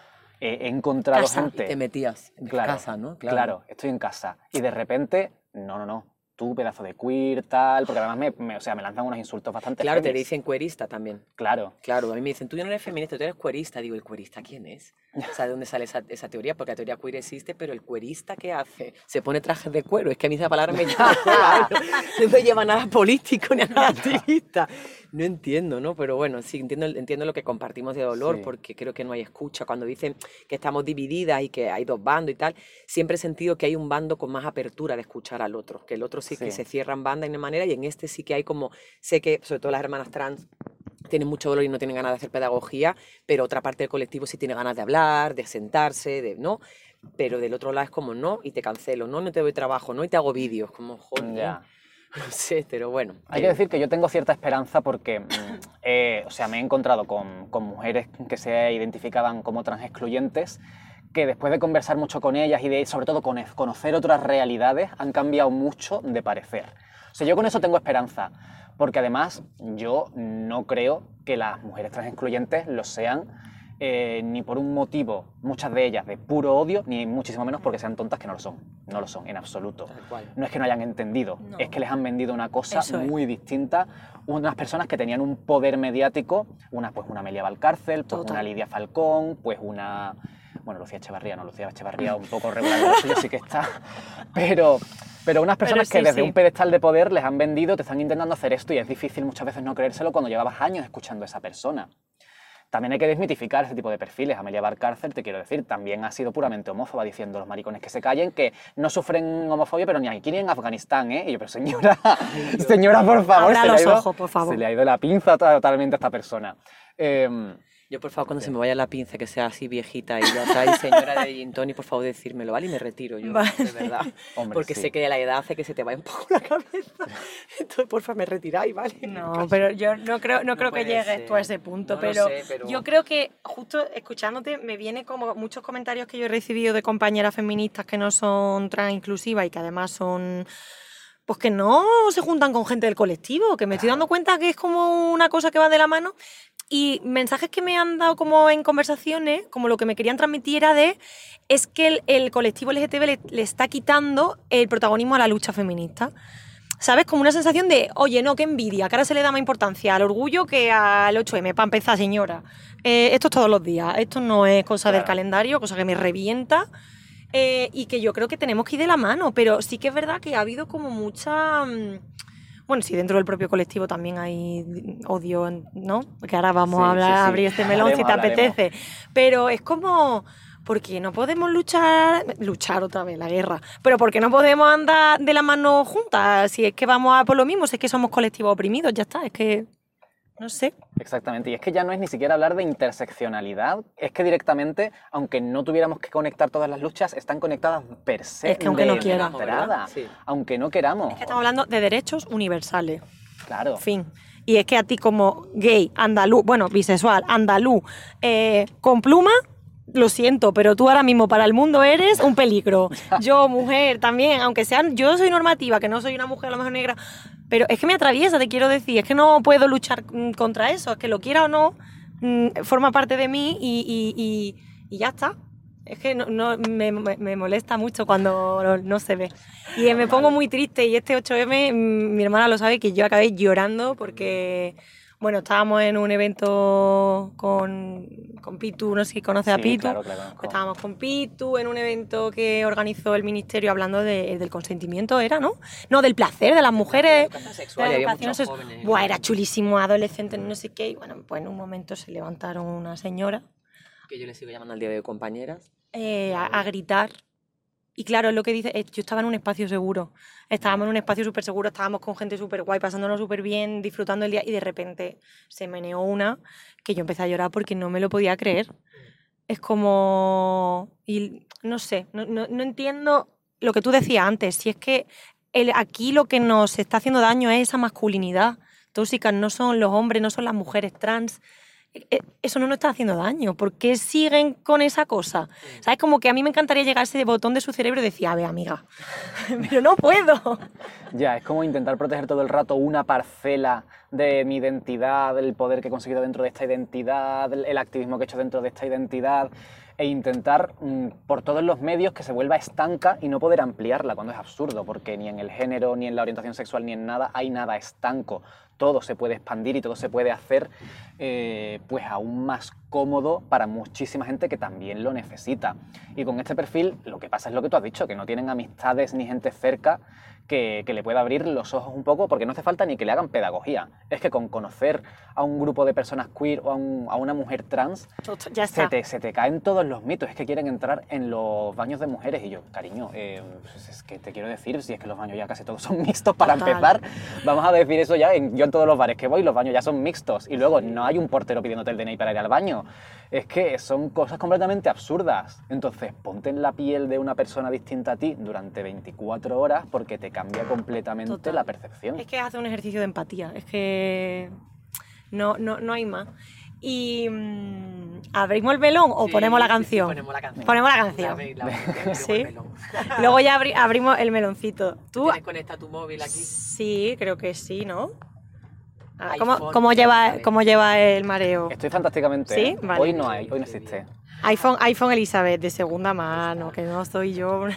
eh, he encontrado Casa. gente... Te metías en Claro, casa, ¿no? Claro. estoy en casa. Y de repente, no, no, no. Tú, pedazo de queer, tal, porque además me, me- o sea, me lanzan unos insultos bastante Claro, te dicen cuerista también. Claro. Claro, a mí me dicen, tú no eres feminista, tú eres cuerista. Digo, ¿el cuerista quién es? O sea, ¿de dónde sale esa, esa teoría? Porque la teoría queer existe, pero ¿el cuerista qué hace? Se pone trajes de cuero. Es que a mí esa palabra me llama. no me lleva nada político ni a nada activista. No entiendo, ¿no? Pero bueno, sí, entiendo, entiendo lo que compartimos de dolor, Sí. porque creo que no hay escucha. Cuando dicen que estamos divididas y que hay dos bandos y tal, siempre he sentido que hay un bando con más apertura de escuchar al otro. Que el otro sí, que se cierra en banda de una manera y en este sí que hay como, sé que sobre todo las hermanas trans tienen mucho dolor y no tienen ganas de hacer pedagogía, pero otra parte del colectivo sí tiene ganas de hablar, de sentarse, de no. Pero del otro lado es como no y te cancelo, no, no te doy trabajo, no y te hago vídeos, como joder. Ya. No sé, pero bueno. Hay eh, que decir que yo tengo cierta esperanza porque, mm, eh, o sea, me he encontrado con, con mujeres que se identificaban como trans excluyentes que después de conversar mucho con ellas y de, sobre todo, con conocer otras realidades, han cambiado mucho de parecer. O sea, yo con eso tengo esperanza, porque además yo no creo que las mujeres trans excluyentes lo sean eh, ni por un motivo, muchas de ellas, de puro odio, ni muchísimo menos porque sean tontas que no lo son. No lo son, en absoluto. No es que no hayan entendido, No. es que les han vendido una cosa Eso es. muy distinta. Unas personas que tenían un poder mediático, una pues una Amelia Valcárcel, pues Total. una Lidia Falcón, pues una... Bueno, Lucía Echevarría, no, Lucía Echevarría un poco regular, sí que está. Pero, pero unas personas sí, que desde sí. un pedestal de poder les han vendido, te están intentando hacer esto y es difícil muchas veces no creérselo cuando llevabas años escuchando a esa persona. También hay que desmitificar ese tipo de perfiles. Amelia Barcárcel, te quiero decir, también ha sido puramente homófoba, diciendo los maricones que se callen, que no sufren homofobia, pero ni aquí ni en Afganistán, ¿eh? Y yo, pero señora, señora, por favor, Abra se le, los ha ido, ojos, por favor. se le ha ido la pinza totalmente a esta persona. Eh, Yo, por favor, cuando se me vaya la pinza, que sea así viejita y ya está, y señora de Gin Tonic, por favor, decírmelo, ¿vale? Y me retiro yo, Vale. de verdad. Hombre, Porque sí. sé que la edad hace que se te vaya un poco la cabeza. Entonces, por favor, me retiráis, ¿vale? No, pero yo no creo, no No creo que llegues ser. tú a ese punto, No lo pero, sé, pero- yo creo que justo escuchándote me viene como muchos comentarios que yo he recibido de compañeras feministas que no son trans inclusivas y que además son pues que no se juntan con gente del colectivo, que me estoy dando cuenta que es como una cosa que va de la mano y mensajes que me han dado como en conversaciones, como lo que me querían transmitir era de, es que el, el colectivo LGTB le, le está quitando el protagonismo a la lucha feminista. ¿Sabes? Como una sensación de, oye, no, qué envidia, que ahora se le da más importancia al orgullo que al 8M, para empezar, señora. Eh, esto es todos los días, esto no es cosa del Claro. calendario, cosa que me revienta. Eh, y que yo creo que tenemos que ir de la mano, pero sí que es verdad que ha habido como mucha... mm, Bueno, sí, dentro del propio colectivo también hay odio, ¿no? Que ahora vamos Sí, a hablar, sí, sí. abrir este melón si te hablaremos. apetece. Pero es como, porque no podemos luchar, luchar otra vez, la guerra, pero porque no podemos andar de la mano juntas, si es que vamos a por lo mismo, si es que somos colectivos oprimidos, ya está, es que, no sé. Exactamente, y es que ya no es ni siquiera hablar de interseccionalidad, es que directamente, aunque no tuviéramos que conectar todas las luchas, están conectadas per se. Es que aunque de no entrada, Sí. Aunque no queramos. Es que estamos hablando de derechos universales, Claro. fin. Y es que a ti como gay, andaluz, bueno, bisexual, andaluz, eh, con pluma, lo siento, pero tú ahora mismo para el mundo eres un peligro. Yo, mujer, también, aunque sean, yo soy normativa, que no soy una mujer a lo mejor negra, pero es que me atraviesa, te quiero decir, es que no puedo luchar mm, contra eso, es que lo quiera o no, mm, forma parte de mí y, y- y- y ya está. Es que no, no- me, molesta mucho cuando no, no se ve. Y me pongo muy triste y este 8M, mm, mi hermana lo sabe, que yo acabé llorando porque, bueno, estábamos en un evento con, con Pitu, no sé si conoces a Sí, Pitu. claro, claro. Estábamos con Pitu en un evento que organizó el ministerio hablando de- del consentimiento, ¿era, no? No, del placer de las mujeres. de sexual, la había educación muchos sexual. jóvenes. Buah, era chulísimo, adolescente, no sé qué. Y bueno, pues en un momento se levantaron una señora Que yo le sigo llamando al día de compañeras. eh, a, a gritar. Y claro, es lo que dice, eh, yo estaba en un espacio seguro. Estábamos en un espacio súper seguro, estábamos con gente súper guay, pasándonos súper bien, disfrutando el día, y de repente se meneó una que yo empecé a llorar porque no me lo podía creer. Es como. Y no sé, no, no- no entiendo lo que tú decías antes, si es que el, aquí lo que nos está haciendo daño es esa masculinidad tóxica, no son los hombres, no son las mujeres trans. E- e- Eso no nos está haciendo daño. ¿Por qué siguen con esa cosa? ¿Sabes? Como que a mí me encantaría llegar a ese botón de su cerebro y decir, a ver, amiga, pero no puedo. Ya, es como intentar proteger todo el rato una parcela de mi identidad, el poder que he conseguido dentro de esta identidad, el el activismo que he hecho dentro de esta identidad, e intentar mm, por todos los medios que se vuelva estanca y no poder ampliarla, cuando es absurdo, porque ni en el género, ni en la orientación sexual, ni en nada hay nada estanco. Todo se puede expandir y todo se puede hacer eh, pues aún más cómodo para muchísima gente que también lo necesita. Y con este perfil lo que pasa es lo que tú has dicho, que no tienen amistades ni gente cerca que, que le pueda abrir los ojos un poco, porque no hace falta ni que le hagan pedagogía. Es que con conocer a un grupo de personas queer o a, un- a una mujer trans, Ya se te, se te caen todos los mitos. Es que quieren entrar en los baños de mujeres. Y yo, cariño, eh, pues es que te quiero decir, si es que los baños ya casi todos son mixtos para Total. empezar, vamos a decir eso ya. En, yo en todos los bares que voy, los baños ya son mixtos. Y luego no hay un portero pidiéndote el DNI para ir al baño. Es que son cosas completamente absurdas. Entonces, ponte en la piel de una persona distinta a ti durante 24 horas porque te cambia completamente Total. la percepción. Es que hace un ejercicio de empatía, es que no, no, no hay más. Y mm, abrimos el melón o Sí, ponemos la sí, sí, canción. ponemos la canción. Ponemos la canción. la Sí. Luego ya abri- abrimos el meloncito. Tú ¿Tienes conecta tu móvil aquí? sí, creo que sí, ¿no? Ah, ¿Cómo, cómo lleva. ¿Cómo lleva el mareo? Estoy fantásticamente. ¿Sí? ¿eh? Vale. Hoy no hay, hoy no existe. iPhone, iPhone Elizabeth de segunda mano, que no soy yo.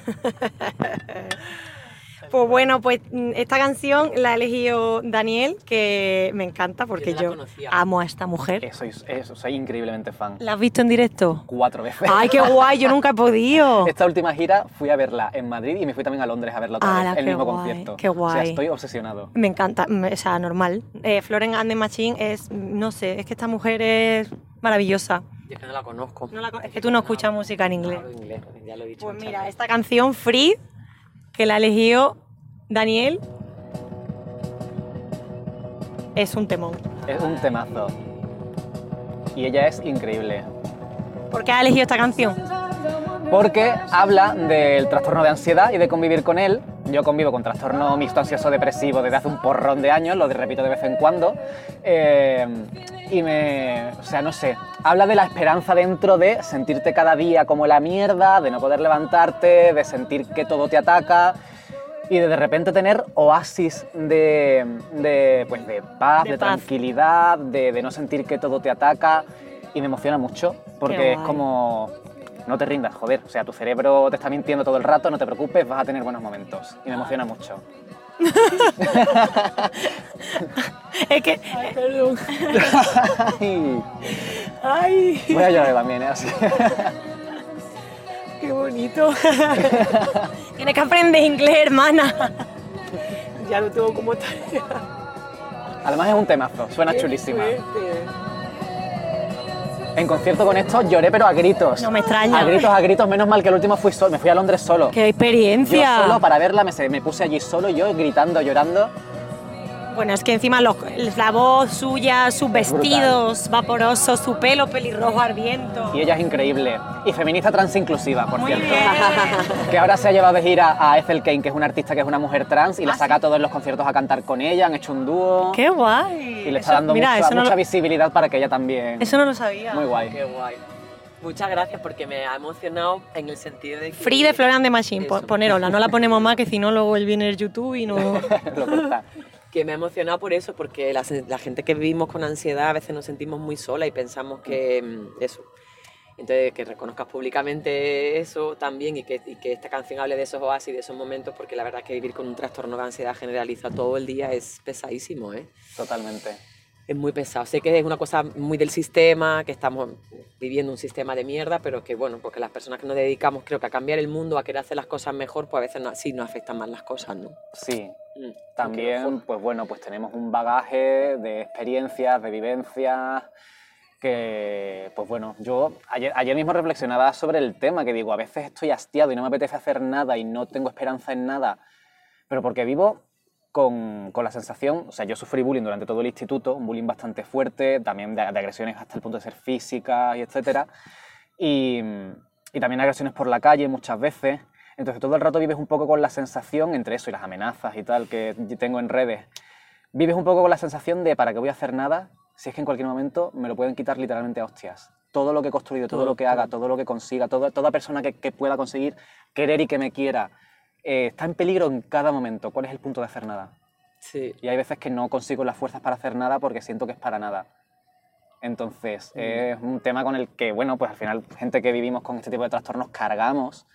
Pues bueno, pues mm, esta canción la ha elegido Daniel, que me encanta porque no yo amo a esta mujer. Soy, eh, soy increíblemente fan. ¿La has visto en directo? Cuatro veces. ¡Ay, qué guay! Yo nunca he podido. Esta última gira fui a verla en Madrid y me fui también a Londres a verla otra ¡Hala, vez, el mismo guay, concierto. qué O sea, guay! estoy obsesionado. Me encanta, mm, o sea, normal. Eh, Florence and the Machine es, no sé, es que esta mujer es maravillosa. Yo es que no la conozco. No la con- es que tú no escuchas música en inglés. Ya lo he dicho. Pues mira, veces. esta canción Free, que la ha elegido Daniel, es un temón. Es un temazo. y ella es increíble. ¿Por qué has elegido esta canción? Porque habla del trastorno de ansiedad y de convivir con él. Yo convivo con trastorno mixto ansioso depresivo desde hace un porrón de años, lo repito de vez en cuando. eh, y me. O sea, no sé. Habla de la esperanza dentro de sentirte cada día como la mierda, de no poder levantarte, de sentir que todo te ataca y de de repente tener oasis de, de, pues de paz, De de, paz. tranquilidad, de, no sentir que todo te ataca. Y me emociona mucho porque es como. No te rindas, joder. O sea, tu cerebro te está mintiendo todo el rato, no te preocupes, vas a tener buenos momentos. Y me emociona mucho. Es que. Ay, ¡Ay! voy a llorar también, ¿eh? Así. ¡Qué bonito! Tienes que aprender inglés, hermana. Ya lo tengo como tarea. Además es un temazo, suena chulísima. En concierto con esto lloré, pero a gritos. No me extraña. A gritos, a gritos. Menos mal que el último fui solo, me fui a Londres solo. ¡Qué Yo experiencia! solo para verla me, me puse allí solo, yo gritando, llorando. Bueno, es que encima los- la voz suya, sus brutal. vestidos vaporosos, su pelo pelirrojo al viento. Y ella es increíble. Y feminista trans inclusiva, por Muy cierto. bien. Que ahora se ha llevado de gira a Ethel Kane, que es una artista que es una mujer trans, y Ah, la saca a todos los conciertos a cantar con ella, han hecho un dúo. ¡Qué guay! Y le está Eso- dando mira, mucha, no mucha lo, visibilidad para que ella también. eso no lo sabía. Muy guay. Qué guay. Muchas gracias porque me ha emocionado en el sentido de que... Free de Florian de Machine, po- Eso. ponerosla, no la ponemos más que si no luego él viene el YouTube y no... Lo corta. Que me ha emocionado por eso, porque la, la gente que vivimos con ansiedad a veces nos sentimos muy sola y pensamos que mm, eso. Entonces, que reconozcas públicamente eso también y que, y que esta canción hable de esos oasis, de esos momentos, porque la verdad es que vivir con un trastorno de ansiedad generalizado todo el día es pesadísimo, ¿eh? Totalmente. Es muy pesado. Sé que es una cosa muy del sistema, que estamos viviendo un sistema de mierda, pero que bueno, porque las personas que nos dedicamos creo que a cambiar el mundo, a querer hacer las cosas mejor, pues a veces no, sí nos afectan más las cosas, ¿no? Sí. Mm, También, pues bueno, pues tenemos un bagaje de experiencias, de vivencias, que, pues bueno, yo ayer, ayer mismo reflexionaba sobre el tema, que digo, a veces estoy hastiado y no me apetece hacer nada y no tengo esperanza en nada, pero porque vivo con, con la sensación, o sea, yo sufrí bullying durante todo el instituto, un bullying bastante fuerte, también de, de agresiones hasta el punto de ser físicas y etcétera, y, y también agresiones por la calle muchas veces. Entonces todo el rato vives un poco con la sensación, entre eso y las amenazas y tal que tengo en redes, vives un poco con la sensación de ¿para qué voy a hacer nada? Si es que en cualquier momento me lo pueden quitar literalmente a hostias. Todo lo que he construido, todo, Todo, lo que haga, todo lo que consiga, toda persona que, que pueda conseguir querer y que me quiera, eh, está en peligro en cada momento. ¿Cuál es el punto de hacer nada? Sí. Y hay veces que no consigo las fuerzas para hacer nada porque siento que es para nada. Entonces, es un tema con el que, bueno, pues al final, gente que vivimos con este tipo de trastornos cargamos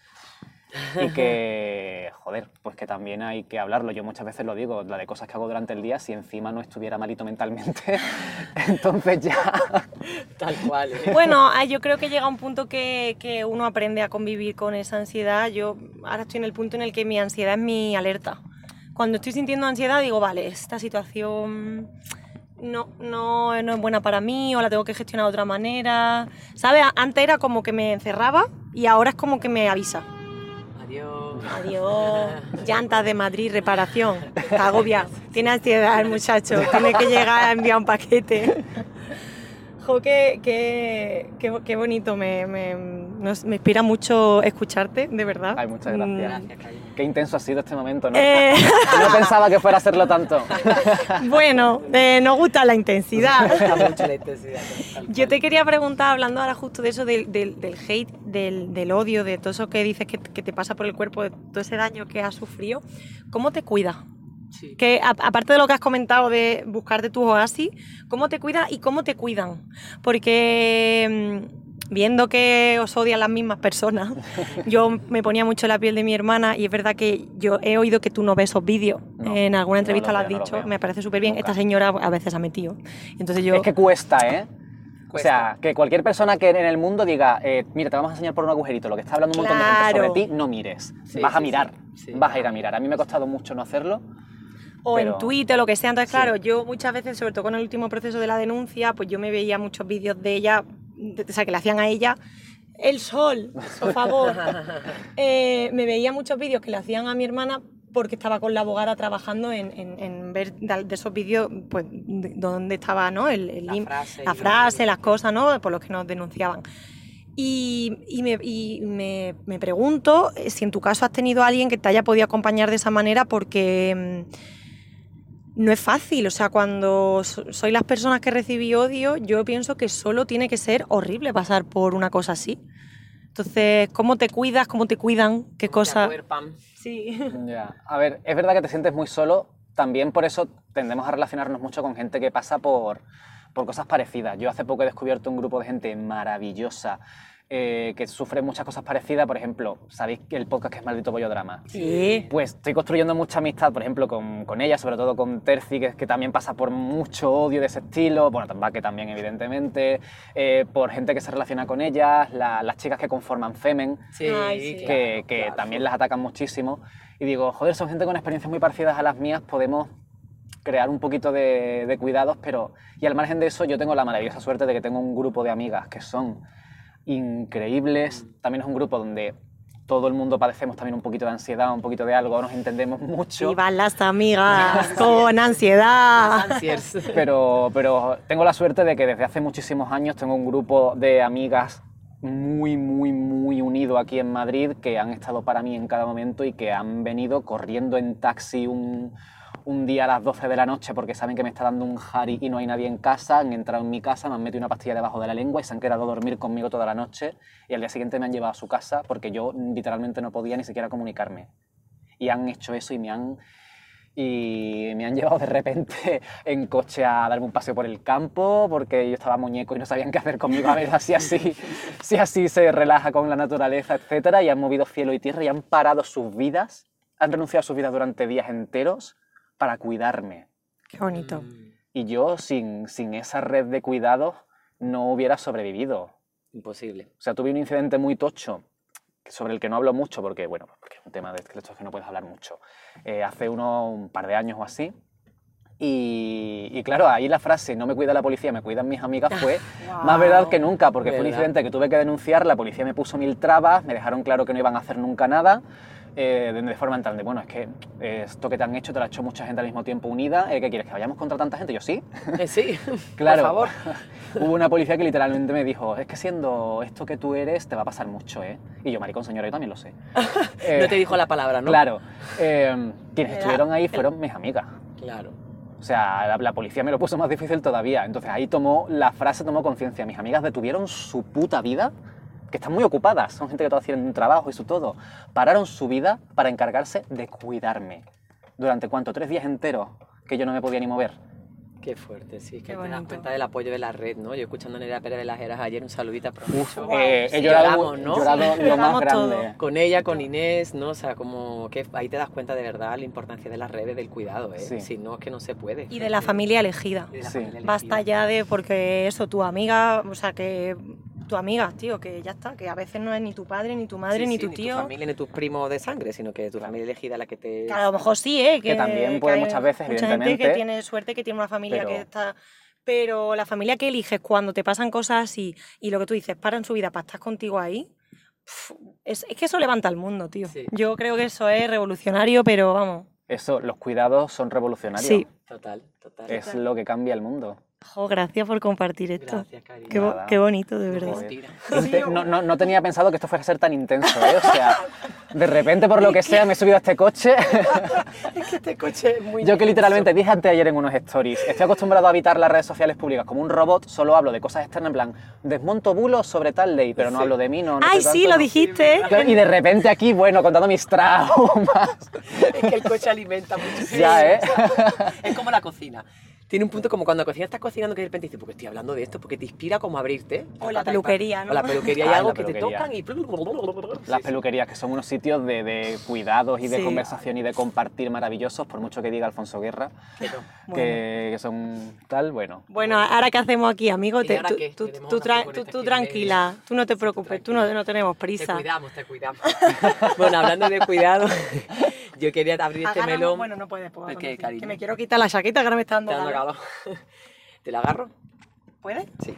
y que, joder, pues que también hay que hablarlo. Yo muchas veces lo digo, la de cosas que hago durante el día, si encima no estuviera malito mentalmente, entonces ya. Tal cual. ¿eh? Bueno, ah, yo creo que llega un punto que, que uno aprende a convivir con esa ansiedad. Yo ahora estoy en el punto en el que mi ansiedad es mi alerta. Cuando estoy sintiendo ansiedad digo, vale, esta situación no, no, no es buena para mí o la tengo que gestionar de otra manera. ¿Sabes? Antes era como que me encerraba y ahora es como que me avisa. Adiós. Llantas de Madrid, reparación. Está. Tiene ansiedad el muchacho. Tiene que llegar a enviar un paquete. Jo, qué, qué, qué, qué bonito. Me, nos- me inspira mucho escucharte, de verdad. Ay, muchas gracias. Mm, Gracias. Qué intenso ha sido este momento, ¿no? eh, No pensaba que fuera a hacerlo tanto. bueno, eh, nos gusta la intensidad. Me gusta mucho la intensidad. Yo te quería preguntar, hablando ahora justo de eso, del, del, del hate, del, del odio, de todo eso que dices que, que te pasa por el cuerpo, de todo ese daño que has sufrido, ¿cómo te cuidas? Sí. Que a- aparte de lo que has comentado de buscarte tus oasis, ¿cómo te cuidas y cómo te cuidan? Porque mm, viendo que os odian las mismas personas, yo me ponía mucho la piel de mi hermana y es verdad que yo he oído que tú no ves esos vídeos. No, en alguna entrevista lo has veo, dicho, me parece súper bien. Esta señora a veces ha metido. Entonces yo... Es que cuesta, ¿eh? O sea, que cualquier persona que en el mundo diga, eh, mira, te vamos a enseñar por un agujerito lo que está hablando un montón de gente sobre ti, no mires. Sí, vas a sí, mirar, sí. Vas a ir a mirar. A mí me ha costado mucho no hacerlo. o pero- en Twitter lo que sea. Entonces, claro, yo muchas veces, sobre todo con el último proceso de la denuncia, pues yo me veía muchos vídeos de ella, o sea, que le hacían a ella el sol, por favor. Eh, me veía muchos vídeos que le hacían a mi hermana porque estaba con la abogada trabajando en, en- en ver de, esos vídeos pues, de- donde estaba ¿no? el, el La frase la las cosas ¿no? por los que nos denunciaban. Y, y me, y me- me pregunto eh, si en tu caso has tenido a alguien que te haya podido acompañar de esa manera porque mm, no es fácil. O sea, cuando so- soy las personas que recibí odio, yo pienso que solo tiene que ser horrible pasar por una cosa así. Entonces, ¿cómo te cuidas? ¿Cómo te cuidan? ¿Qué cosa? Sí. Ya. A ver, es verdad que te sientes muy solo, también por eso tendemos a relacionarnos mucho con gente que pasa por, por cosas parecidas. Yo hace poco he descubierto un grupo de gente maravillosa eh, que sufre muchas cosas parecidas. Por ejemplo, ¿sabéis que el podcast que es Maldito Bollo Drama? Sí. Pues estoy construyendo mucha amistad, por ejemplo, con, con ella, sobre todo con Terci, que, que también pasa por mucho odio de ese estilo, bueno, que también, evidentemente, eh, por gente que se relaciona con ellas, la- las chicas que conforman Femen, sí. que, claro, que claro. también las atacan muchísimo. Y digo, joder, son gente con experiencias muy parecidas a las mías, podemos crear un poquito de, de cuidados, pero... Y al margen de eso, yo tengo la maravillosa suerte de que tengo un grupo de amigas que son increíbles. También es un grupo donde todo el mundo padecemos también un poquito de ansiedad, un poquito de algo, nos entendemos mucho. Vivan las amigas con ansiedad. Pero, pero tengo la suerte de que desde hace muchísimos años tengo un grupo de amigas muy, muy, muy unido aquí en Madrid que han estado para mí en cada momento y que han venido corriendo en taxi un, un día a las 12 de la noche porque saben que me está dando un jari y no hay nadie en casa, han entrado en mi casa, me han metido una pastilla debajo de la lengua y se han quedado a dormir conmigo toda la noche y al día siguiente me han llevado a su casa porque yo literalmente no podía ni siquiera comunicarme. Y han hecho eso y me han y me han llevado de repente en coche a darme un paseo por el campo porque yo estaba muñeco y no sabían qué hacer conmigo, a ver si así, si así se relaja con la naturaleza, etcétera, y han movido cielo y tierra y han parado sus vidas, han renunciado a sus vidas durante días enteros para cuidarme. Qué bonito. Mm, Y yo sin, sin esa red de cuidados no hubiera sobrevivido. Imposible. O sea, tuve un incidente muy tocho sobre el que no hablo mucho porque, bueno, porque es un tema de estos que no puedes hablar mucho. Eh, hace uno, un par de años o así. Y, y claro, ahí la frase no me cuida la policía, me cuidan mis amigas fue más verdad que nunca, porque fue un incidente que tuve que denunciar, la policía me puso mil trabas, me dejaron claro que no iban a hacer nunca nada, eh, de, forma en tal de, bueno, es que esto que te han hecho te lo ha hecho mucha gente al mismo tiempo unida, eh, ¿qué quieres? ¿Que vayamos contra tanta gente? Yo sí. Eh, sí, Claro. por favor. Hubo una policía que literalmente me dijo, es que siendo esto que tú eres, te va a pasar mucho, ¿eh? Y yo, maricón, señora, yo también lo sé. Eh, No te dijo la palabra, ¿no? Claro. Eh, quienes estuvieron ahí fueron mis amigas. Claro. O sea, la, la policía me lo puso más difícil todavía. Entonces ahí tomó, la frase tomó conciencia. Mis amigas detuvieron su puta vida, que están muy ocupadas, son gente que todavía tienen un trabajo y su todo. Pararon su vida para encargarse de cuidarme. ¿Durante cuánto? ¿Tres días enteros? Que yo no me podía ni mover. Qué fuerte, sí, que te das cuenta del apoyo de la red, ¿no? Yo escuchando a Nerea Pérez de las Heras ayer, un saludito a Promicho. Eh, Sí, he llorado, lloramos, ¿no? llorado Sí, lo más grande. todo. Con ella, con Inés, ¿no? O sea, como que ahí te das cuenta de verdad la importancia de las redes, del cuidado, ¿eh? Sí. Si no, es que no se puede. Y de la familia elegida. De la Sí. familia Basta elegida. ya de porque eso, tu amiga, o sea, que tu amiga, tío, que ya está, que a veces no es ni tu padre, ni tu madre, Sí, ni sí, tu Ni tío. tu familia, ni tus primos de sangre, sino que tu familia elegida la que te... Que a lo mejor sí, ¿eh? Que también puede hay muchas veces, mucha gente que evidentemente, tiene suerte, que tiene una familia pero- que está... Pero la familia que eliges cuando te pasan cosas así y lo que tú dices, paran su vida para estar contigo ahí, es, es que eso levanta el mundo, tío. Sí. Yo creo que eso es revolucionario, pero vamos, Eso, los cuidados son revolucionarios. Sí. Total, total. Es lo que cambia el mundo. Jo, gracias por compartir esto. Gracias, cariño. Qué, bo- qué bonito, de verdad. No, no- no tenía pensado que esto fuera a ser tan intenso, ¿eh? O sea, de repente, por lo que sea, me he subido a este coche. Es que este coche es muy Yo que literalmente dije antes ayer en unos stories, estoy acostumbrado a habitar las redes sociales públicas como un robot, solo hablo de cosas externas en plan, desmonto bulos sobre tal ley, pero no Sí. hablo de mí, no, no Ay, sé sí, tanto, lo no. dijiste. Y de repente aquí, bueno, contando mis traumas. Es que el coche alimenta mucho. Ya, ¿eh? Es como la cocina. Tiene un punto como cuando la cocina estás cocinando que de repente dices, porque estoy hablando de esto, porque te inspira como a abrirte. O la peluquería, ¿no? O la peluquería, hay Ah, algo que te tocan y... Las peluquerías, que son unos sitios de, de cuidados y de Sí. conversación y de compartir maravillosos, por mucho que diga Alfonso Guerra, que, que son tal, bueno. Bueno, ahora qué hacemos aquí, amigo, ¿Y Te- tú, tú- tú tra- tranquila, tú no te preocupes, tú no, no tenemos Te prisa. cuidamos, te cuidamos. bueno, hablando de cuidado, yo quería abrir este melón. Bueno, no puedes, pues, ¿El qué, conducir, cariño? que me quiero quitar la chaqueta que ahora me está dando Te dando calor. calor. ¿Te la agarro? ¿Puedes? Sí.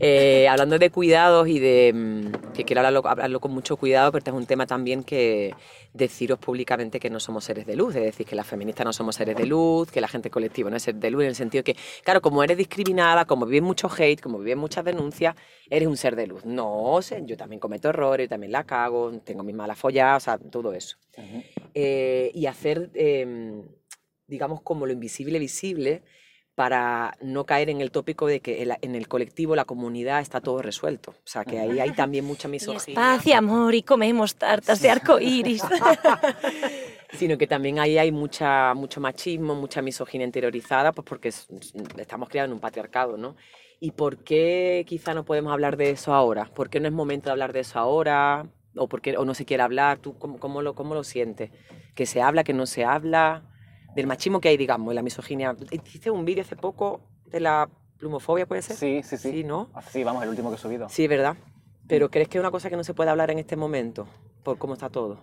Eh, hablando de cuidados y de mm, que quiero hablarlo, hablarlo con mucho cuidado, pero este es un tema también que deciros públicamente que no somos seres de luz, es decir, que las feministas no somos seres de luz, que la gente colectiva no es ser de luz, en el sentido que, claro, como eres discriminada, como vives mucho hate, como vives muchas denuncias, eres un ser de luz. No, sé, yo también cometo errores, yo también la cago, tengo mis malas folladas, o sea, todo eso. Eh, y hacer, em, digamos, como lo invisible visible para no caer en el tópico de que el- en el colectivo, la comunidad, está todo resuelto. O sea, que ahí hay también mucha Y misoginia. espacio, amor, y comemos tartas de arco iris. sino que también ahí hay mucha, mucho machismo, mucha misoginia interiorizada, pues porque es- estamos criados en un patriarcado, ¿no? ¿Y por qué quizá no podemos hablar de eso ahora? ¿Por qué no es momento de hablar de eso ahora? ¿O, por qué, o no se quiere hablar? ¿Tú cómo, cómo lo, cómo lo sientes? ¿Que se habla, que no se habla? Del machismo que hay, digamos, de la misoginia. Hiciste un vídeo hace poco de la plumofobia, ¿puede ser? Sí, sí, sí. Sí, ¿no? Sí, vamos, el último que he subido. Sí, ¿verdad? Pero ¿crees que es una cosa que no se puede hablar en este momento? Por cómo está todo.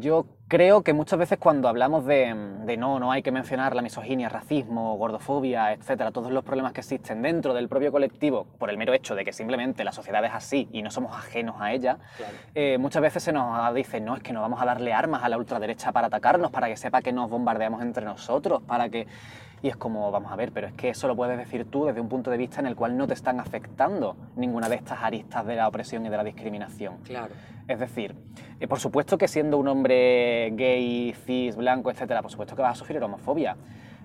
Yo creo que muchas veces cuando hablamos de, de no, no hay que mencionar la misoginia, racismo, gordofobia, etcétera, todos los problemas que existen dentro del propio colectivo, por el mero hecho de que simplemente la sociedad es así y no somos ajenos a ella, eh, muchas veces se nos dice, no, es que no vamos a darle armas a la ultraderecha para atacarnos, para que sepa que nos bombardeamos entre nosotros, para que... Y es como, vamos a ver, pero es que eso lo puedes decir tú desde un punto de vista en el cual no te están afectando ninguna de estas aristas de la opresión y de la discriminación. Claro. Es decir, eh, por supuesto que siendo un hombre gay, cis, blanco, etcétera, por supuesto que vas a sufrir homofobia.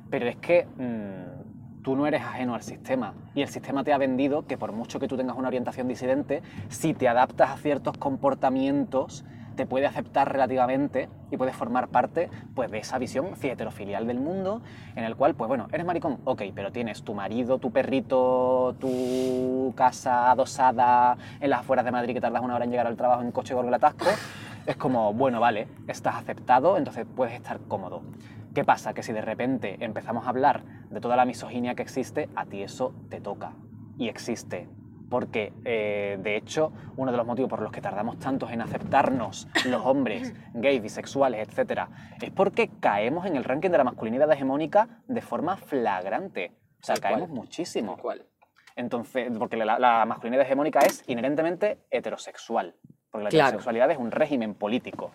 Pero es que mm, tú no eres ajeno al sistema. Y el sistema te ha vendido que por mucho que tú tengas una orientación disidente, si te adaptas a ciertos comportamientos, te puede aceptar relativamente y puedes formar parte pues, de esa visión heterofilial del mundo en el cual, pues bueno, eres maricón, ok, pero tienes tu marido, tu perrito, tu casa adosada en las afueras de Madrid que tardas una hora en llegar al trabajo en coche con el atasco, es como, bueno, vale, estás aceptado, entonces puedes estar cómodo. ¿Qué pasa? Que si de repente empezamos a hablar de toda la misoginia que existe, a ti eso te toca y existe. Porque, eh, de hecho, uno de los motivos por los que tardamos tanto en aceptarnos los hombres, gays, bisexuales, etc., es porque caemos en el ranking de la masculinidad hegemónica de forma flagrante. O sea, cual. caemos muchísimo. ¿Cuál? Entonces, porque la, la masculinidad hegemónica es inherentemente heterosexual. Porque la Claro. heterosexualidad es un régimen político.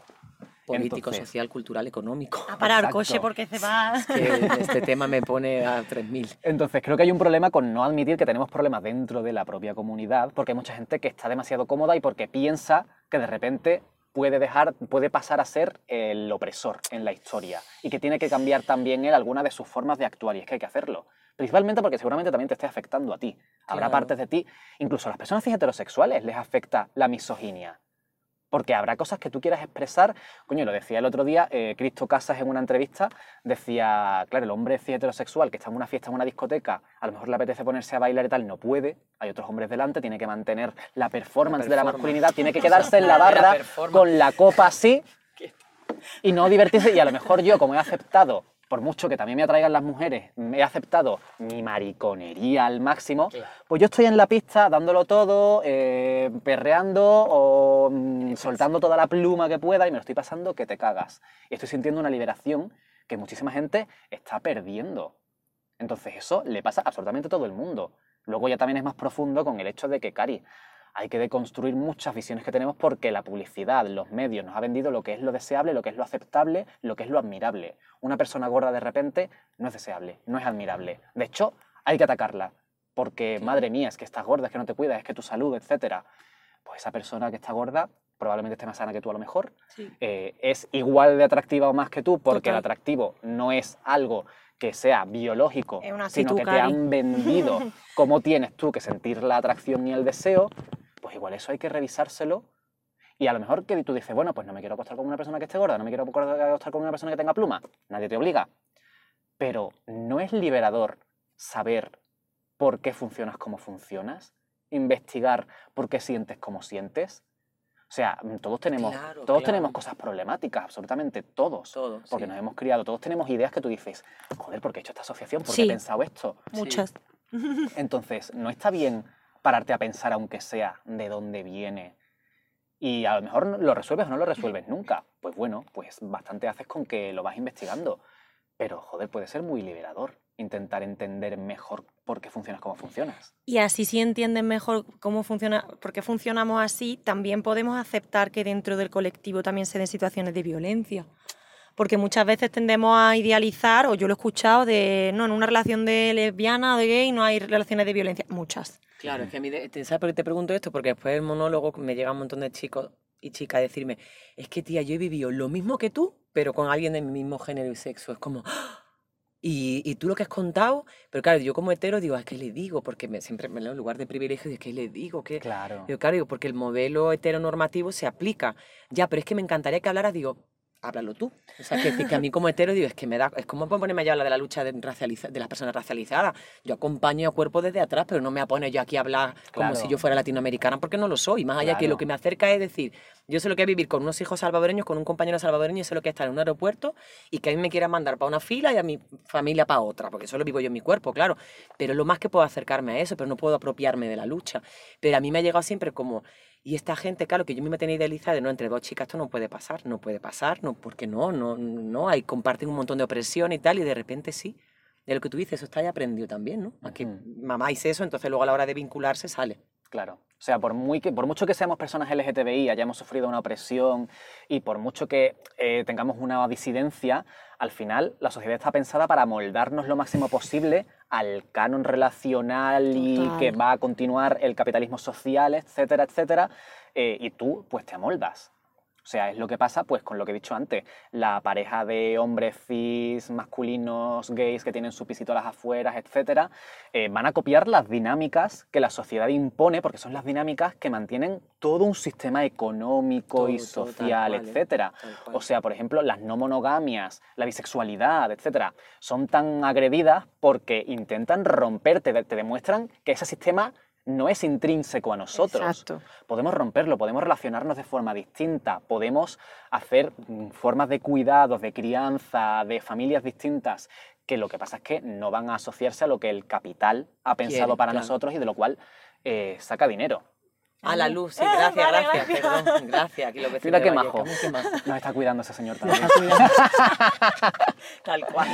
Político, Entonces- social, cultural, económico. A parar Exacto. coche porque se va. Que este tema me pone a 3.000. Entonces creo que hay un problema con no admitir que tenemos problemas dentro de la propia comunidad, porque hay mucha gente que está demasiado cómoda y porque piensa que de repente puede dejar, puede pasar a ser el opresor en la historia y que tiene que cambiar también él alguna de sus formas de actuar y es que hay que hacerlo. Principalmente porque seguramente también te esté afectando a ti. Habrá Claro. partes de ti, incluso a las personas cis heterosexuales les afecta la misoginia. Porque habrá cosas que tú quieras expresar. Coño, lo decía el otro día, eh, Cristo Casas en una entrevista, decía, claro, el hombre cis heterosexual que está en una fiesta, en una discoteca, a lo mejor le apetece ponerse a bailar y tal, no puede. Hay otros hombres delante, tiene que mantener la performance, de la masculinidad, tiene que quedarse en la barra con la copa así y no divertirse. Y a lo mejor yo, como he aceptado, por mucho que también me atraigan las mujeres, he aceptado mi mariconería al máximo, Claro. pues yo estoy en la pista dándolo todo, eh, perreando o mm, soltando toda la pluma que pueda y me lo estoy pasando que te cagas. Y estoy sintiendo una liberación que muchísima gente está perdiendo. Entonces eso le pasa a absolutamente todo el mundo. Luego ya también es más profundo con el hecho de que, Cari, hay que deconstruir muchas visiones que tenemos porque la publicidad, los medios nos ha vendido lo que es lo deseable, lo que es lo aceptable, lo que es lo admirable. Una persona gorda de repente no es deseable, no es admirable. De hecho, hay que atacarla porque, madre mía, es que estás gorda, es que no te cuidas, es que tu salud, etc. Pues esa persona que está gorda probablemente esté más sana que tú a lo mejor, Sí. eh, es igual de atractiva o más que tú, porque el atractivo no es algo que sea biológico, sino que te han vendido cómo tienes tú que sentir la atracción y el deseo, pues igual eso hay que revisárselo. Y a lo mejor que tú dices, bueno, pues no me quiero acostar con una persona que esté gorda, no me quiero acostar con una persona que tenga pluma, nadie te obliga. Pero ¿no es liberador saber por qué funcionas como funcionas? Investigar por qué sientes como sientes. O sea, todos tenemos, Claro, todos claro. tenemos cosas problemáticas, absolutamente todos. Todos, Porque sí. nos hemos criado, todos tenemos ideas que tú dices, joder, ¿por qué he hecho esta asociación? ¿Por qué Sí. he pensado esto? Muchas. Entonces, no está bien pararte a pensar, aunque sea, de dónde viene. Y a lo mejor lo resuelves o no lo resuelves nunca. Pues bueno, pues bastante haces con que lo vas investigando. Pero, joder, puede ser muy liberador. intentar entender mejor por qué funcionas como funcionas. Y así si entienden mejor cómo funciona, por qué funcionamos así, también podemos aceptar que dentro del colectivo también se den situaciones de violencia. Porque muchas veces tendemos a idealizar, o yo lo he escuchado, de no, en una relación de lesbiana o de gay no hay relaciones de violencia. Muchas. Claro, es que a mí, de- ¿sabes por qué te pregunto esto? Porque después del monólogo me llega un montón de chicos y chicas a decirme, es que tía, yo he vivido lo mismo que tú, pero con alguien del mismo género y sexo. Es como, ¡ah! y, y tú lo que has contado, pero claro, yo como hetero digo, ¿a qué le digo? Porque me, siempre me en lugar de privilegio, digo, ¿qué le digo? ¿Qué? Claro. Digo, claro, digo, porque el modelo heteronormativo se aplica. Ya, pero es que me encantaría que hablaras, digo, háblalo tú. O sea, que, que a mí como hetero, digo, es que me da, es como ponerme yo a hablar de la lucha de, de las personas racializadas. Yo acompaño a cuerpo desde atrás, pero no me pone yo aquí a hablar como Claro. si yo fuera latinoamericana, porque no lo soy. Más allá que lo que me acerca es decir, yo sé lo que es vivir con unos hijos salvadoreños, con un compañero salvadoreño, y sé lo que es estar en un aeropuerto y que a mí me quieran mandar para una fila y a mi familia para otra, porque eso lo vivo yo en mi cuerpo, claro. Pero lo más que puedo acercarme a eso, pero no puedo apropiarme de la lucha. Pero a mí me ha llegado siempre como, y esta gente, claro, que yo misma tenía idealizada de no, entre dos chicas esto no puede pasar, no puede pasar, no, porque no, no, no, hay, comparten un montón de opresión y tal, y de repente sí. De lo que tú dices, eso está ya aprendido también, ¿no? A que Ujú. mamá hice eso, entonces luego a la hora de vincularse sale. Claro. O sea, por, muy que, por mucho que seamos personas LGTBI, hayamos sufrido una opresión y por mucho que eh, tengamos una disidencia, al final la sociedad está pensada para moldarnos lo máximo posible al canon relacional y Total. que va a continuar el capitalismo social, etcétera, etcétera. eh, y tú, pues, te amoldas. O sea, es lo que pasa pues con lo que he dicho antes, la pareja de hombres cis, masculinos, gays que tienen su pisito a las afueras, etcétera, eh, van a copiar las dinámicas que la sociedad impone, porque son las dinámicas que mantienen todo un sistema económico y Todo, social, cual, ¿eh? etcétera. O sea, por ejemplo, las no monogamias, la bisexualidad, etcétera, son tan agredidas porque intentan romperte, te- te demuestran que ese sistema no es intrínseco a nosotros Exacto. podemos romperlo, podemos relacionarnos de forma distinta, podemos hacer mm, formas de cuidados, de crianza, de familias distintas, que lo que pasa es que no van a asociarse a lo que el capital ha pensado Quiere, para claro. nosotros y de lo cual eh, saca dinero. A la luz, sí, Eh, gracias, vale, gracias, gracias. perdón, gracias. Aquí lo vecinos Mira qué majo. Nos está cuidando ese señor también. Tal cual.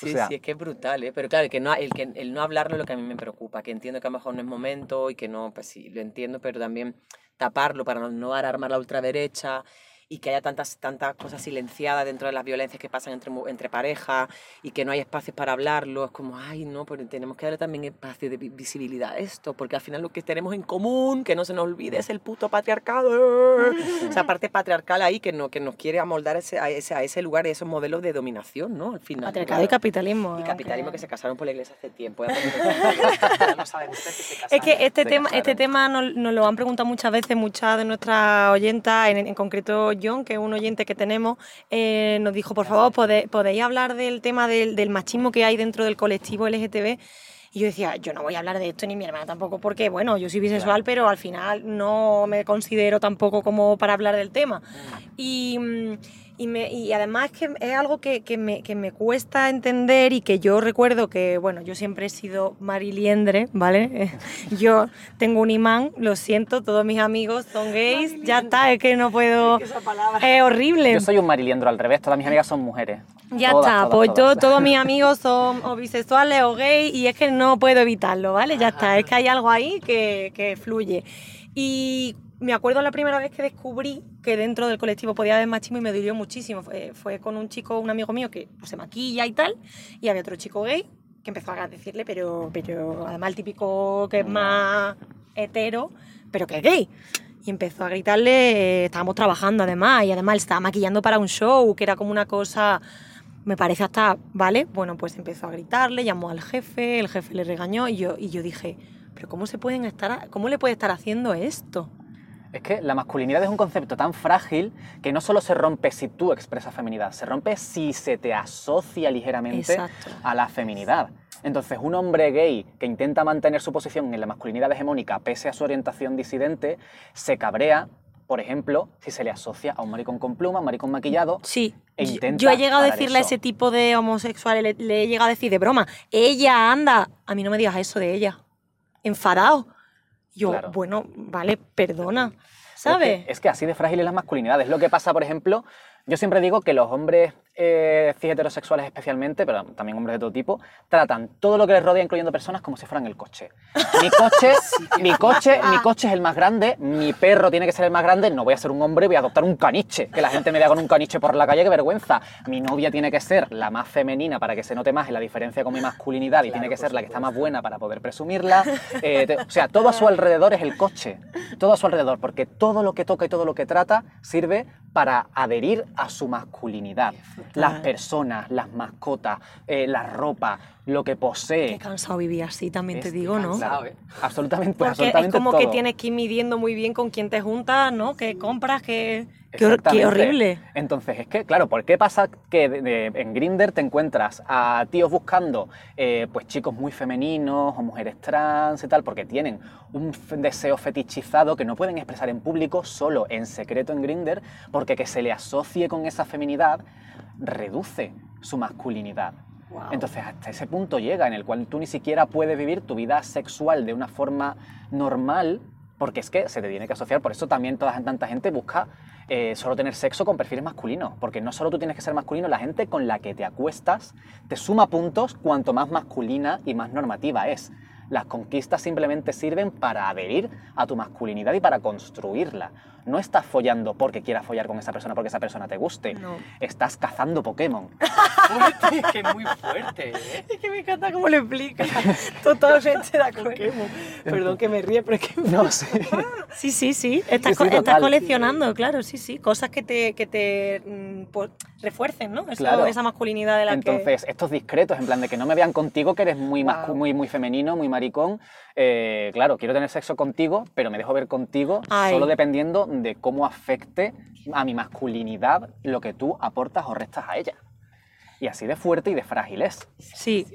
Sí, O sea- sí, es que es brutal, ¿eh? Pero claro, el que, no, el, que, el no hablarlo es lo que a mí me preocupa, que entiendo que a lo mejor no es momento y que no, pues sí, lo entiendo, pero también taparlo para no, no armar la ultraderecha y que haya tantas, tantas cosas silenciadas dentro de las violencias que pasan entre, mu- entre parejas y que no hay espacios para hablarlo. Es como, ay, no, pero tenemos que darle también espacio de vi- visibilidad a esto, porque al final lo que tenemos en común, que no se nos olvide, es el puto patriarcado. Esa parte patriarcal ahí que, no, que nos quiere amoldar ese, a, ese, a ese lugar y esos modelos de dominación, ¿no? Al final. Patriarcado y capitalismo. Y ¿eh? capitalismo que se casaron por la iglesia hace tiempo. se Es que este tema, este tema nos, nos lo han preguntado muchas veces muchas de nuestras oyentas, en, en concreto John, que es un oyente que tenemos, eh, nos dijo, por favor, ¿pode- ¿podéis hablar del tema del, del machismo que hay dentro del colectivo LGTB? Y yo decía, yo no voy a hablar de esto ni mi hermana tampoco, porque bueno, yo soy bisexual, pero al final no me considero tampoco como para hablar del tema. Y, mm, y, me- y además que es algo que, que me, que me cuesta entender y que yo recuerdo que, bueno, yo siempre he sido mariliendre, ¿vale? Yo tengo un imán, lo siento, todos mis amigos son gays, ya está, es que no puedo... Es horrible. Yo soy un mariliendro al revés, todas mis amigas son mujeres. Ya Todas, está, todas, pues todas. yo- todos mis amigos son o bisexuales o gays y es que no puedo evitarlo, ¿vale? Ya está, es que hay algo ahí que, que fluye. Y me acuerdo la primera vez que descubrí que dentro del colectivo podía haber machismo y me dolió muchísimo. Fue, fue con un chico, un amigo mío que pues, se maquilla y tal, y había otro chico gay que empezó a decirle, pero, pero además el típico que es más hetero, pero que es gay. Y empezó a gritarle, eh, estábamos trabajando además, y además él estaba maquillando para un show, que era como una cosa, me parece hasta, ¿vale? Bueno, pues empezó a gritarle, llamó al jefe, el jefe le regañó, y yo, y yo dije, pero ¿cómo se pueden estar, cómo le puede estar haciendo esto? Es que la masculinidad es un concepto tan frágil que no solo se rompe si tú expresas feminidad, se rompe si se te asocia ligeramente Exacto. a la feminidad. Entonces, un hombre gay que intenta mantener su posición en la masculinidad hegemónica pese a su orientación disidente, se cabrea, por ejemplo, si se le asocia a un maricón con pluma, un maricón maquillado. Sí. E yo- intenta yo he llegado a decirle a ese tipo de homosexuales, le, le he llegado a decir de broma, ella anda, a mí no me digas eso de ella, enfadado. Yo, Claro. bueno, vale, perdona, Pero es ¿sabes? que- Es que, así de frágil es la masculinidad. Es lo que pasa, por ejemplo, Yo siempre digo que los hombres eh, cis heterosexuales especialmente, pero también hombres de todo tipo, tratan todo lo que les rodea, incluyendo personas, como si fueran el coche. Mi coche, mi coche, mi coche es el más grande, mi perro tiene que ser el más grande, no voy a ser un hombre, voy a adoptar un caniche, que la gente me vea con un caniche por la calle, qué vergüenza. Mi novia tiene que ser la más femenina para que se note más en la diferencia con mi masculinidad y tiene que ser la que está más buena para poder presumirla. Eh, te- o sea, todo a su alrededor es el coche, todo a su alrededor, porque todo lo que toca y todo lo que trata sirve para adherir a su masculinidad. Las personas, las mascotas, eh, la ropa, lo que posee. Qué cansado vivir así, también te digo, ¿no? ¿eh? Absolutamente, Porque es como que tienes que ir midiendo muy bien con quién te juntas, ¿no? ¿Qué compras? ¿Qué, qué, qué horrible? Entonces, es que, claro, ¿por qué pasa que de- de- en Grinder te encuentras a tíos buscando eh, pues chicos muy femeninos o mujeres trans y tal? Porque tienen un deseo fetichizado que no pueden expresar en público, solo en secreto en Grinder, porque que se le asocie con esa feminidad reduce su masculinidad. Entonces, hasta ese punto llega en el cual tú ni siquiera puedes vivir tu vida sexual de una forma normal, porque es que se te tiene que asociar. Por eso también toda tanta gente busca eh, solo tener sexo con perfiles masculinos, porque no solo tú tienes que ser masculino, la gente con la que te acuestas te suma puntos cuanto más masculina y más normativa es. Las conquistas simplemente sirven para adherir a tu masculinidad y para construirla. No estás follando porque quieras follar con esa persona porque esa persona te guste. No. Estás cazando Pokémon. Fuerte, que muy fuerte, ¿eh? Es que me encanta cómo lo explica. Totalmente de acuerdo. Perdón que me ríe, pero es que... No sé. Sí, sí, sí. Estás, Sí, co- sí, estás coleccionando, claro, sí, sí. Cosas que te, que te mm, pues, refuercen, ¿no? Eso- Claro. Esa masculinidad de la que... Entonces, estos discretos, en plan de que no me vean contigo, que eres muy, mascu- muy, muy femenino, muy maricón. eh, claro, quiero tener sexo contigo, pero me dejo ver contigo Ay. solo dependiendo de cómo afecte a mi masculinidad lo que tú aportas o restas a ella. Y así de fuerte y de frágil es. Sí.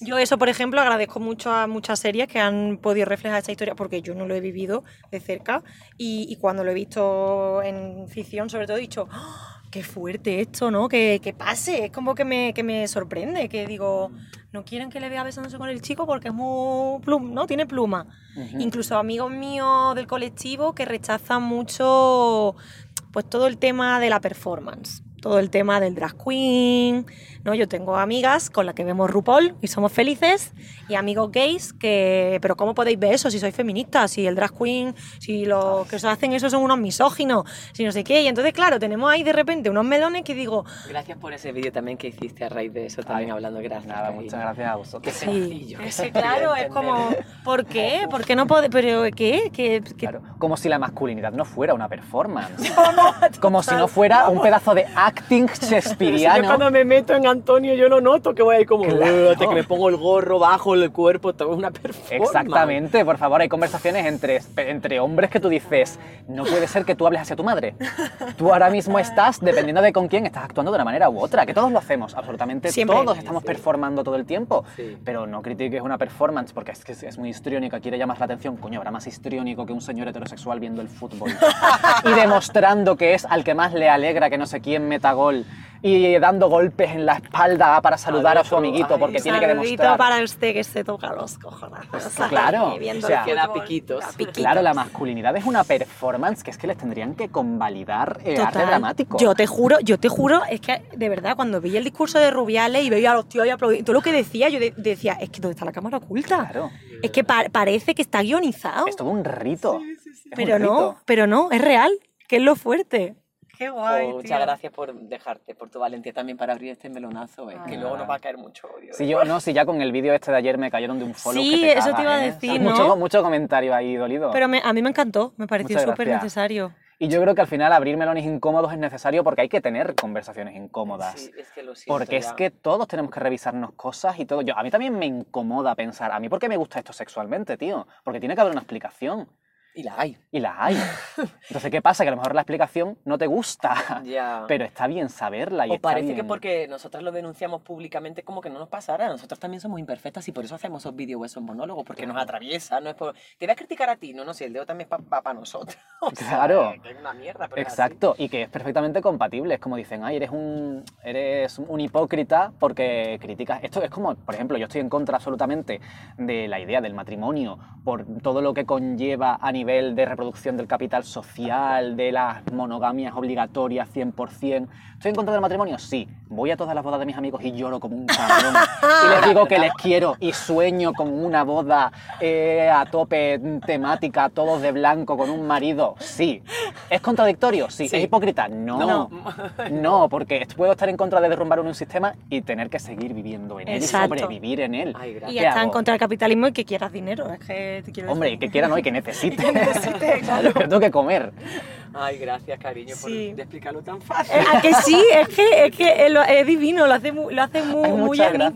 Yo eso, por ejemplo, agradezco mucho a muchas series que han podido reflejar esta historia, porque yo no lo he vivido de cerca y, y cuando lo he visto en ficción, sobre todo, he dicho, ¡Ah! Qué fuerte esto, ¿no? Que, que pase, es como que me, que me sorprende, que digo, no quieren que le vea besándose con el chico porque es muy plum, ¿no? Tiene pluma. Incluso amigos míos del colectivo que rechazan mucho pues todo el tema de la performance, todo el tema del drag queen, ¿no? Yo tengo amigas con las que vemos RuPaul y somos felices y amigos gays que, pero ¿cómo podéis ver eso si sois feministas? Si el drag queen, si los que os hacen eso son unos misóginos, si no sé qué. Y entonces, claro, tenemos ahí de repente unos melones que digo, Gracias por ese vídeo también que hiciste a raíz de eso, también Ay, hablando. Gracias. Nada, cariño. muchas gracias a vosotros. Qué sí, sencillo, que claro, es como. ¿por qué? ¿Por qué no puede? ¿Pero qué? ¿Qué, qué- Claro, como si la masculinidad no fuera una performance. como si no fuera un pedazo de acting shakespeariano. me meto en Antonio yo lo noto que voy ahí como Claro. Que me pongo el gorro bajo el cuerpo, todo una performance. Exactamente, por favor, hay conversaciones entre, entre hombres que tú dices, no puede ser que tú hables hacia tu madre. Tú ahora mismo estás, dependiendo de con quién, estás actuando de una manera u otra, que todos lo hacemos, absolutamente Siempre. todos estamos performando todo el tiempo, Sí. pero no critiques una performance porque es que es, muy histriónica, quiere llamar la atención, coño, habrá más histriónico que un señor heterosexual viendo el fútbol y demostrando que es al que más le alegra que no sé quién meta gol y dando golpes en la espalda para saludar a su amiguito ay, porque tiene que demostrar. para usted que se toca los cojones. claro, viendo o sea, el Que da fútbol. piquitos. Claro, la masculinidad es una performance que es que les tendrían que convalidar eh, arte Total. dramático. Yo te juro, yo te juro, es que de verdad, cuando veía el discurso de Rubiales y veía a los tíos aplaudiendo, todo lo que decía, yo de- decía, es que ¿dónde está la cámara oculta? Claro. Es que pa- parece que está guionizado. Es todo un rito. Pero no, rito. pero no, es real, que es lo fuerte. Qué guay. Oh, muchas gracias por dejarte, por tu valentía también para abrir este melonazo, eh, que luego nos va a caer mucho odio. Si yo, no, si ya con el vídeo este de ayer me cayeron de un follow Sí, que te eso te iba a ¿eh? decir, mucho, ¿no? mucho comentario ahí dolido. Pero me- a mí me encantó, me pareció súper necesario. Y yo creo que al final abrir melones incómodos es necesario porque hay que tener conversaciones incómodas. Sí, es que lo siento Porque es que todos tenemos que revisarnos cosas y todo. Yo, a mí también me incomoda pensar, ¿a mí por qué me gusta esto sexualmente, tío? Porque tiene que haber una explicación. Y la hay. Y la hay. Entonces, ¿qué pasa? Que a lo mejor la explicación no te gusta. Ya. Pero está bien saberla y O está parece que bien- porque nosotras lo denunciamos públicamente como que no nos pasara. Nosotros también somos imperfectas y por eso hacemos esos vídeos o esos monólogos, porque nos atraviesa, no es por... Te voy a criticar a ti, no, no, si el dedo también es para nosotros. O sea, Claro. que es una mierda, pero. Exacto, y que es perfectamente compatible. Es como dicen, ay, eres un, eres un hipócrita porque criticas. Esto es como, por ejemplo, yo estoy en contra absolutamente de la idea del matrimonio por todo lo que conlleva a nivel de reproducción del capital social, de las monogamias obligatorias 100%. ¿Estoy en contra del matrimonio? Sí. Voy a todas las bodas de mis amigos y lloro como un cabrón. y les digo que les quiero y sueño con una boda eh, a tope temática, todos de blanco, con un marido. Sí. ¿Es contradictorio? Sí. ¿Es hipócrita? No. No, porque puedo estar en contra de derrumbar un sistema y tener que seguir viviendo en él Exacto. y sobrevivir en él. Ay. Y ¿Qué está en contra del capitalismo y que quieras dinero. Es que te quiero Hombre, decir. que quiera no y que necesite. claro. Pero tengo que comer. Ay, gracias, cariño, por Sí. de explicarlo tan fácil. Eh, ¿A que sí? Es que es, que es divino, lo hace muy, lo hace muy, Ay, muy gracias.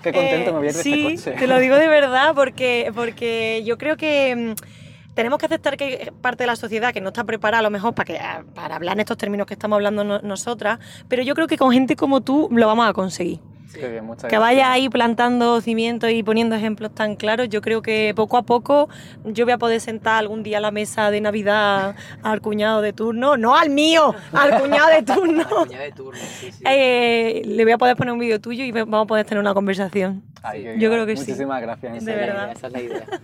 Qué contento Eh, me voy a ir de sí, este coche. te lo digo de verdad, porque, porque yo creo que mm, tenemos que aceptar que parte de la sociedad que no está preparada a lo mejor para, que, ah, para hablar en estos términos que estamos hablando no- nosotras, pero yo creo que con gente como tú lo vamos a conseguir. Qué bien, muchas Que gracias. vayas ahí plantando cimientos y poniendo ejemplos tan claros, yo creo que poco a poco yo voy a poder sentar algún día a la mesa de Navidad al cuñado de turno, no al mío, al cuñado de turno. De turno, sí, sí. Eh, le voy a poder poner un vídeo tuyo y vamos a poder tener una conversación. Ay, yo creo que sí. Muchísimas gracias. en De serio. verdad. Esa es la idea.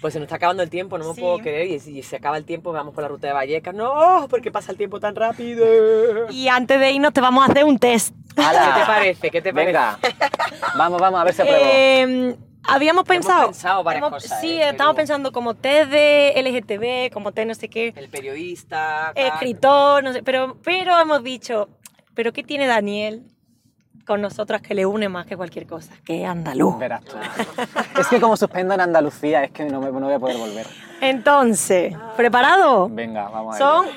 Pues se nos está acabando el tiempo, no me Sí. puedo creer. Y si se acaba el tiempo, vamos por la ruta de Vallecas. ¡No! porque pasa el tiempo tan rápido? Y antes de irnos te vamos a hacer un test. ¿Qué te parece? ¿Qué te parece? Venga, vamos, vamos, a ver si apruebo. Eh, habíamos pensado... pensado varias hemos- cosas, Sí, eh, estamos pero- pensando como test de LGTB, como test no sé qué. El periodista. escritor, no sé, pero, pero hemos dicho, ¿pero qué tiene Daniel con nosotras que le une más que cualquier cosa? Que es andaluz. Verás tú. es que como suspendo en Andalucía, es que no, me, no voy a poder volver. Entonces, ¿preparado? Venga, vamos a Son ello.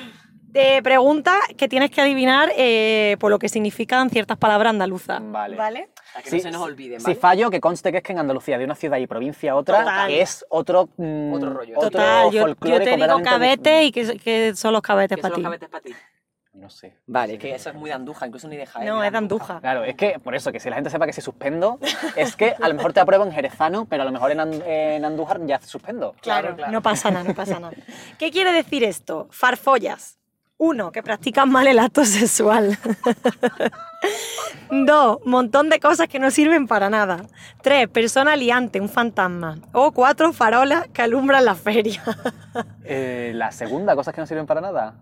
eh, preguntas que tienes que adivinar eh, por lo que significan ciertas palabras andaluzas. Vale. ¿Vale? Para que Sí, no se nos olviden, Si ¿vale? fallo, que conste que es que en Andalucía, de una ciudad y provincia a otra, Total. es otro. mm, Otro rollo. Total, yo, yo folclore te digo cabete y que, que son los cabetes ¿Qué para son ti. los cabetes para ti? No sé. Vale, es que eso es muy de Andújar, incluso ni de Jaén. No, es de Andújar. Claro, es que por eso, que si la gente sepa que si suspendo, es que a lo mejor te apruebo en jerezano, pero a lo mejor en, And- en Andújar ya suspendo. Claro, claro. No pasa nada, no pasa nada. ¿Qué quiere decir esto? Farfollas. Uno, que practican mal el acto sexual. Dos, montón de cosas que no sirven para nada. Tres, persona liante, un fantasma. O cuatro, farolas que alumbran la feria. Eh, la segunda, cosas que no sirven para nada.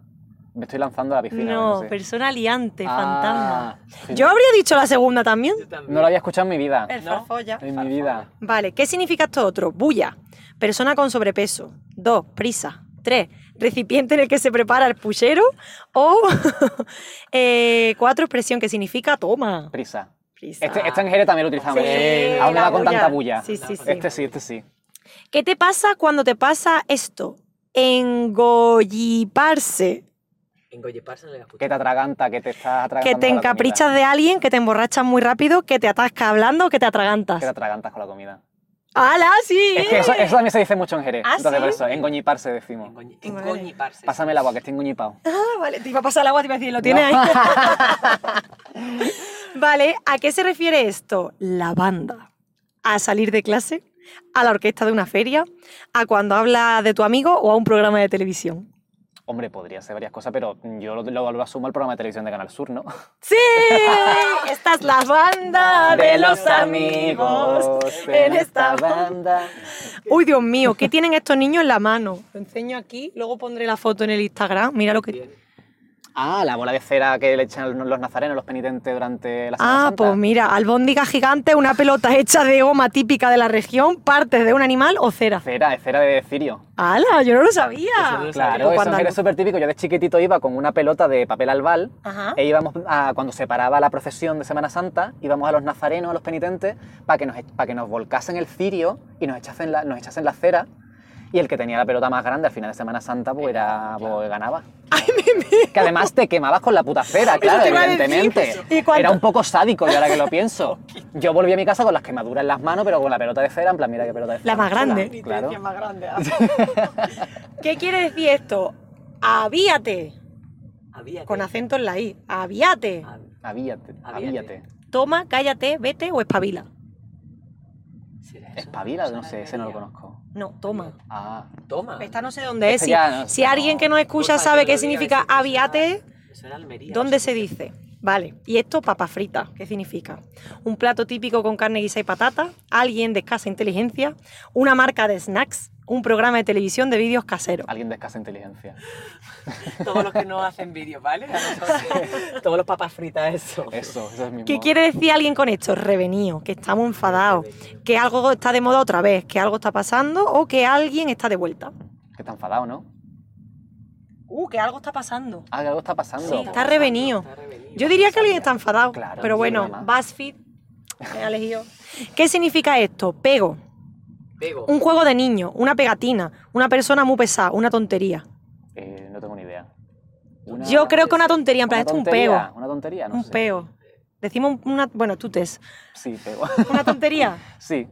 Me estoy lanzando a la piscina. No, sé. persona liante, Ah, fantasma. sí. Yo habría dicho la segunda también. No lo había escuchado en mi vida. El ¿No? farfolla. En mi vida. Vale, ¿qué significa esto otro? Bulla, persona con sobrepeso. Dos, prisa. Tres, recipiente en el que se prepara el puchero. O eh, cuatro, expresión que significa toma. Prisa. Prisa. Este, este en Jerez también lo utilizamos. Sí, Eh, Aún no va con bulla. tanta bulla. Sí, sí, sí. Este sí, este sí. ¿Qué te pasa cuando te pasa esto? Engolliparse. En Goyeparse no le escuché. Que te atraganta, que te estás atragantando. Que te la encaprichas de alguien, que te emborrachas muy rápido, que te atascas hablando, que te atragantas. Que te atragantas con la comida. ¡Hala, sí! Es que eso, eso también se dice mucho en Jerez. ¿Ah, Entonces, por eso, engoñiparse decimos. Engoñi- Vale. Engoñiparse. Pásame el agua, que estoy engoñipado. Ah, vale, te iba a pasar el agua, te iba a decir, lo tienes No. ahí. vale, ¿a qué se refiere esto? La banda. ¿A salir de clase? ¿A la orquesta de una feria? ¿A cuando hablas de tu amigo o a un programa de televisión? Hombre, podría ser varias cosas, pero yo lo, lo, lo asumo al programa de televisión de Canal Sur, ¿no? ¡Sí! Esta es la banda de los amigos en esta banda. banda. Uy, Dios mío, ¿qué tienen estos niños en la mano? Lo enseño aquí, luego pondré la foto en el Instagram. Mira lo que... Ah, la bola de cera que le echan los nazarenos, los penitentes durante la Semana Ah, Santa. pues mira, albóndiga gigante, una pelota hecha de goma típica de la región, partes de un animal o cera. Cera, es cera de cirio. ¡Hala! Yo no lo sabía. Eso Claro, eso algo- es súper típico. Yo de chiquitito iba con una pelota de papel albal Ajá. e íbamos a, cuando se paraba la procesión de Semana Santa, íbamos a los nazarenos, a los penitentes, para que nos, para que nos volcasen el cirio y nos echasen la, nos echasen la cera. Y el que tenía la pelota más grande al final de Semana Santa, pues, era, pues ganaba. Que además te quemabas con la puta cera, claro, te iba a decir. evidentemente. Era un poco sádico, yo ahora que lo pienso. Yo volví a mi casa con las quemaduras en las manos, pero con la pelota de cera, en plan, mira qué pelota de cera. La más grande. Claro. ¿Qué quiere decir esto? Avíate. Con que- acento en la I. Avíate. Ah, Avíate, Avíate. Toma, cállate, vete o espabila. ¿será eso? Espabila, no sé, ese no lo conozco. No, toma. Ah, Toma. Esta no sé dónde es. Si, no alguien que nos escucha sabe qué significa eso me suena- avíate, me suena a Almería, ¿dónde se dice? Vale, y esto papa frita, ¿qué significa? Un plato típico con carne guisa y patata, alguien de escasa inteligencia, una marca de snacks, un programa de televisión de vídeos caseros. Alguien de escasa inteligencia. Todos los que no hacen vídeos, ¿vale? Nosotros, Todos los papas fritas, eso. Eso, eso es mi ¿Qué quiere decir alguien con esto? Revenido, que estamos enfadados, que algo está de moda otra vez, que algo está pasando o que alguien está de vuelta. Que está enfadado, ¿no? Uh, que algo está pasando. Ah, que algo está pasando. Sí, está revenido. Yo diría que alguien está enfadado, Claro, pero bueno. BuzzFeed me ha elegido. ¿Qué significa esto? Pego, Un juego de niños, una pegatina, una persona muy pesada, una tontería. Eh, no tengo ni idea. Una- Yo creo que una tontería, en plan, esto es un pego. Una tontería, no un sé. pego. Decimos una. Bueno, tú test. Sí, pego. ¿Una tontería? sí.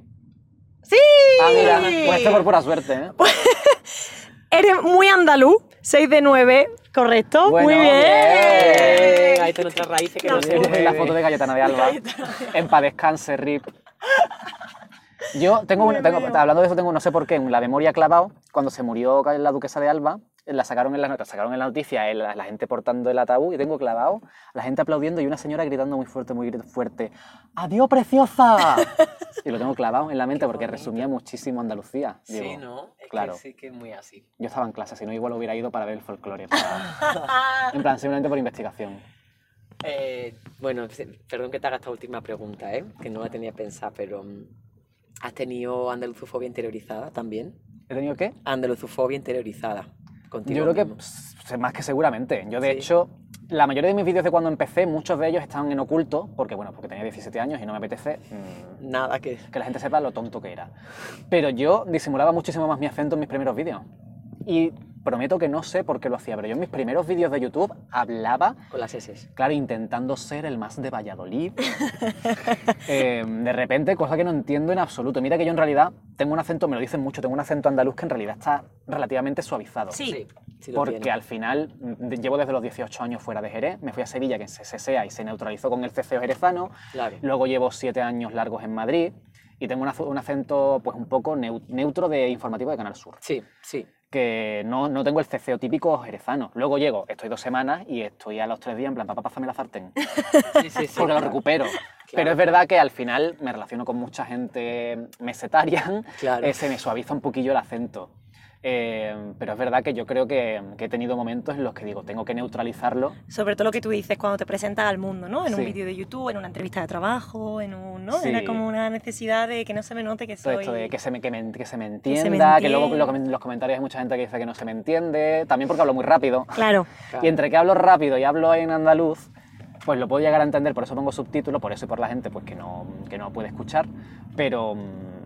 ¡Sí! Ah, mira, pues esto por pura suerte, ¿eh? Eres muy andaluz, 6 de 9, ¿correcto? Bueno, muy bien. Bien, ahí están nuestras raíces que No no sé. la foto de Cayetana de Alba. en paz descanse, Rip. Yo tengo, un- tengo hablando de eso, tengo no sé por qué, en la memoria clavado, cuando se murió la duquesa de Alba, la sacaron en la, la sacaron en la noticia, el- la, gente portando el ataúd, y tengo clavado, la gente aplaudiendo y una señora gritando muy fuerte, muy fuerte, ¡Adiós, preciosa! y lo tengo clavado en la mente porque resumía muchísimo Andalucía. Sí, Digo, ¿no? Es claro. que sí que es muy así. Yo estaba en clase, si no igual hubiera ido para ver el folclore. para- en plan, simplemente por investigación. Eh, bueno, perdón que te haga esta última pregunta, ¿eh? que no la tenía pensada, pero mm, ¿has tenido andaluzofobia interiorizada también? ¿He tenido qué? Andaluzofobia interiorizada. Yo creo que mismo. pues, más que seguramente. Yo, de Sí. hecho, la mayoría de mis vídeos de cuando empecé, muchos de ellos están en oculto, porque, bueno, porque tenía 17 años y no me apetece mm, Nada que... que la gente sepa lo tonto que era. Pero yo disimulaba muchísimo más mi acento en mis primeros vídeos. Y prometo que no sé por qué lo hacía, pero yo en mis primeros vídeos de YouTube hablaba, Con las S. claro, intentando ser el más de Valladolid. Eh, de repente, cosa que no entiendo en absoluto. Mira que yo en realidad tengo un acento, me lo dicen mucho, tengo un acento andaluz que en realidad está relativamente suavizado. Sí. sí Porque tiene. al final mm, llevo desde los 18 años fuera de Jerez, me fui a Sevilla, que se cesea y se neutralizó con el ceceo jerezano, Claro. luego llevo siete años largos en Madrid y tengo un acento pues un poco neu- neutro de informativo de Canal Sur, Sí, sí. Que no, no tengo el ceceo típico jerezano. Luego llego, estoy dos semanas y estoy a los tres días en plan, papá, pásame la sartén, Sí, sí, sí. porque lo recupero. Pero es verdad que al final me relaciono con mucha gente mesetaria, Claro. eh, se me suaviza un poquillo el acento. Eh, pero es verdad que yo creo que, que he tenido momentos en los que digo, tengo que neutralizarlo. Sobre todo lo que tú dices cuando te presentas al mundo, ¿no? En un Sí. vídeo de YouTube, en una entrevista de trabajo, en un, ¿no? Sí. Era como una necesidad de que no se me note que Todo soy... esto de que se me, que me- que se me se me entienda, que, luego entienda. lo los comentarios hay mucha gente que dice que no se me entiende, también porque hablo muy rápido. Claro. Claro. Y entre que hablo rápido y hablo en andaluz, pues lo puedo llegar a entender, por eso pongo subtítulos, por eso y por la gente pues que no, que no puede escuchar, pero, mm,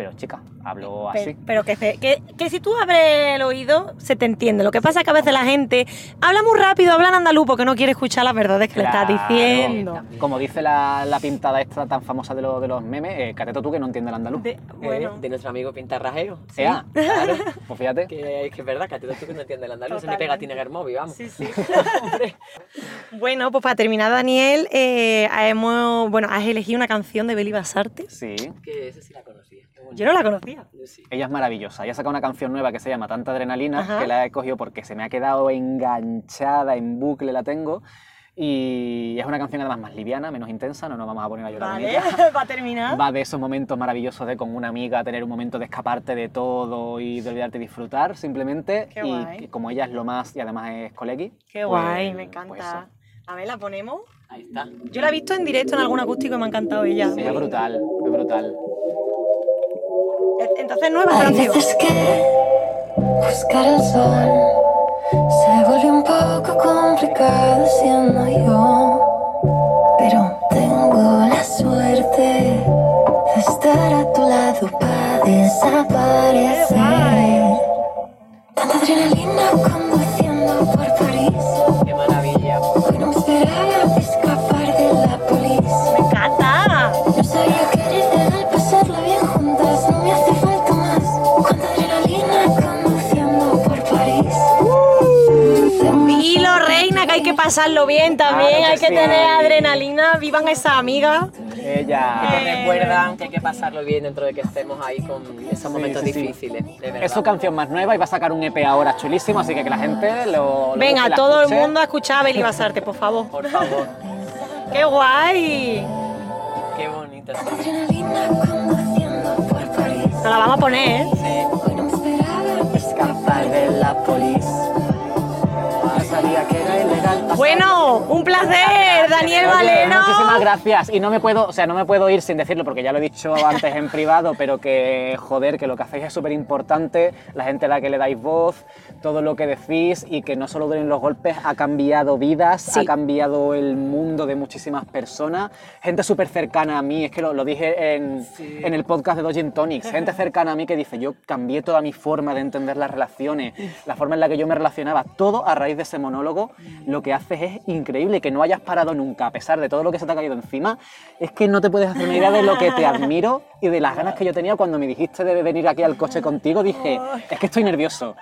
pero chica, hablo Pe- así. Pero que, se- que, que si tú abres el oído, se te entiende. Lo que pasa es que a veces la gente habla muy rápido, habla en andaluz porque no quiere escuchar las verdades que le estás diciendo. Como dice la, la pintada esta tan famosa de, los de los memes, eh, cateto tú que no entiende el andaluz. De- Eh, bueno, de nuestro amigo Pintarrajero. Eh, ah, claro, pues fíjate. Que es que es verdad, que ti tú que no entiendes el andaluz, se me Totalmente. pega a ti en el móvil, vamos. sí, sí. bueno, pues para terminar, Daniel, eh, hemos, bueno, has elegido una canción de Beli Basarte. Sí, Que esa sí la conocía. Yo no la conocía. Sí. ella es maravillosa. Ella ha sacado una canción nueva que se llama Tanta Adrenalina, Ajá. que la he cogido porque se me ha quedado enganchada en bucle, la tengo. Y es una canción además más liviana, menos intensa, no nos vamos a poner a llorar. Vale, ella. para terminar. Va de esos momentos maravillosos de con una amiga tener un momento de escaparte de todo y de olvidarte y disfrutar simplemente. Qué y guay. como ella es lo más y además es colegui. Qué pues- guay, me pues encanta. A ver, la ponemos. Ahí está. Yo la he visto en directo en algún acústico y me ha encantado ella. Ella es brutal, es brutal. Entonces, Hay veces que buscar el sol se vuelve un poco complicado siendo yo, pero tengo la suerte de estar a tu lado para desaparecer. Tanta adrenalina conduciendo pasarlo bien también, Claro que hay que sí. tener adrenalina, vivan esa amiga. Ella. Me recuerdan que hay que pasarlo bien dentro de que estemos ahí con esos momentos sí, sí. difíciles. De verdad. Es su canción más nueva y va a sacar un EP ahora chulísimo, así que que la gente lo. lo Venga, la todo el mundo a escuchar a Beli Basarte, por favor. Por favor. ¡Qué guay! Qué bonito. Adrenalina conduciendo por París. Nos la vamos a poner, ¿eh? Sí. Hoy no me esperaba culpa es de la policía. Bueno, un placer, Daniel Valero. Muchísimas gracias. Y no me puedo, o sea, no me puedo ir sin decirlo porque ya lo he dicho antes en privado, pero que joder, que lo que hacéis es súper importante, la gente a la que le dais voz, todo lo que decís y que no solo duelen los golpes, ha cambiado vidas, Sí. ha cambiado el mundo de muchísimas personas, gente súper cercana a mí, es que lo, lo dije en, en el podcast de Dojin Tonics, gente cercana a mí que dice, yo cambié toda mi forma de entender las relaciones, la forma en la que yo me relacionaba, todo a raíz de ese monólogo, lo que haces es increíble, que no hayas parado nunca, a pesar de todo lo que se te ha caído encima, es que no te puedes hacer una idea de lo que te admiro y de las ganas que yo tenía cuando me dijiste de venir aquí al coche contigo, dije, es que estoy nervioso.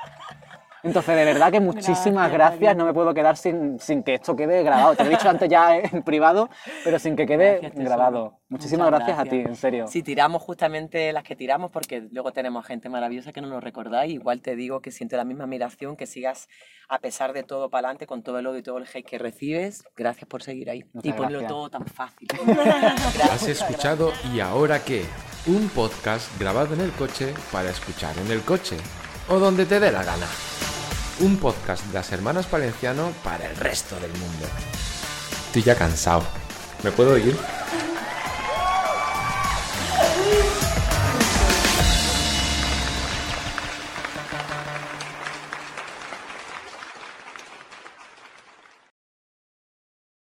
Entonces, de verdad que muchísimas gracias, no me puedo quedar sin, sin que esto quede grabado. Te lo he dicho antes ya en privado, pero sin que quede Gracias, grabado. Muchísimas Muchas gracias, a ti, en serio. Si tiramos justamente las que tiramos, porque luego tenemos gente maravillosa que no nos recordáis, igual te digo que siento la misma admiración, que sigas a pesar de todo para adelante, con todo el odio y todo el hate que recibes. Gracias por seguir ahí Muchas y ponerlo gracias. todo tan fácil. Has escuchado ¿Y ahora qué? Un podcast grabado en el coche para escuchar en el coche o donde te dé la gana. Un podcast de las hermanas Palenciano para el resto del mundo. Estoy ya cansado. ¿Me puedo ir?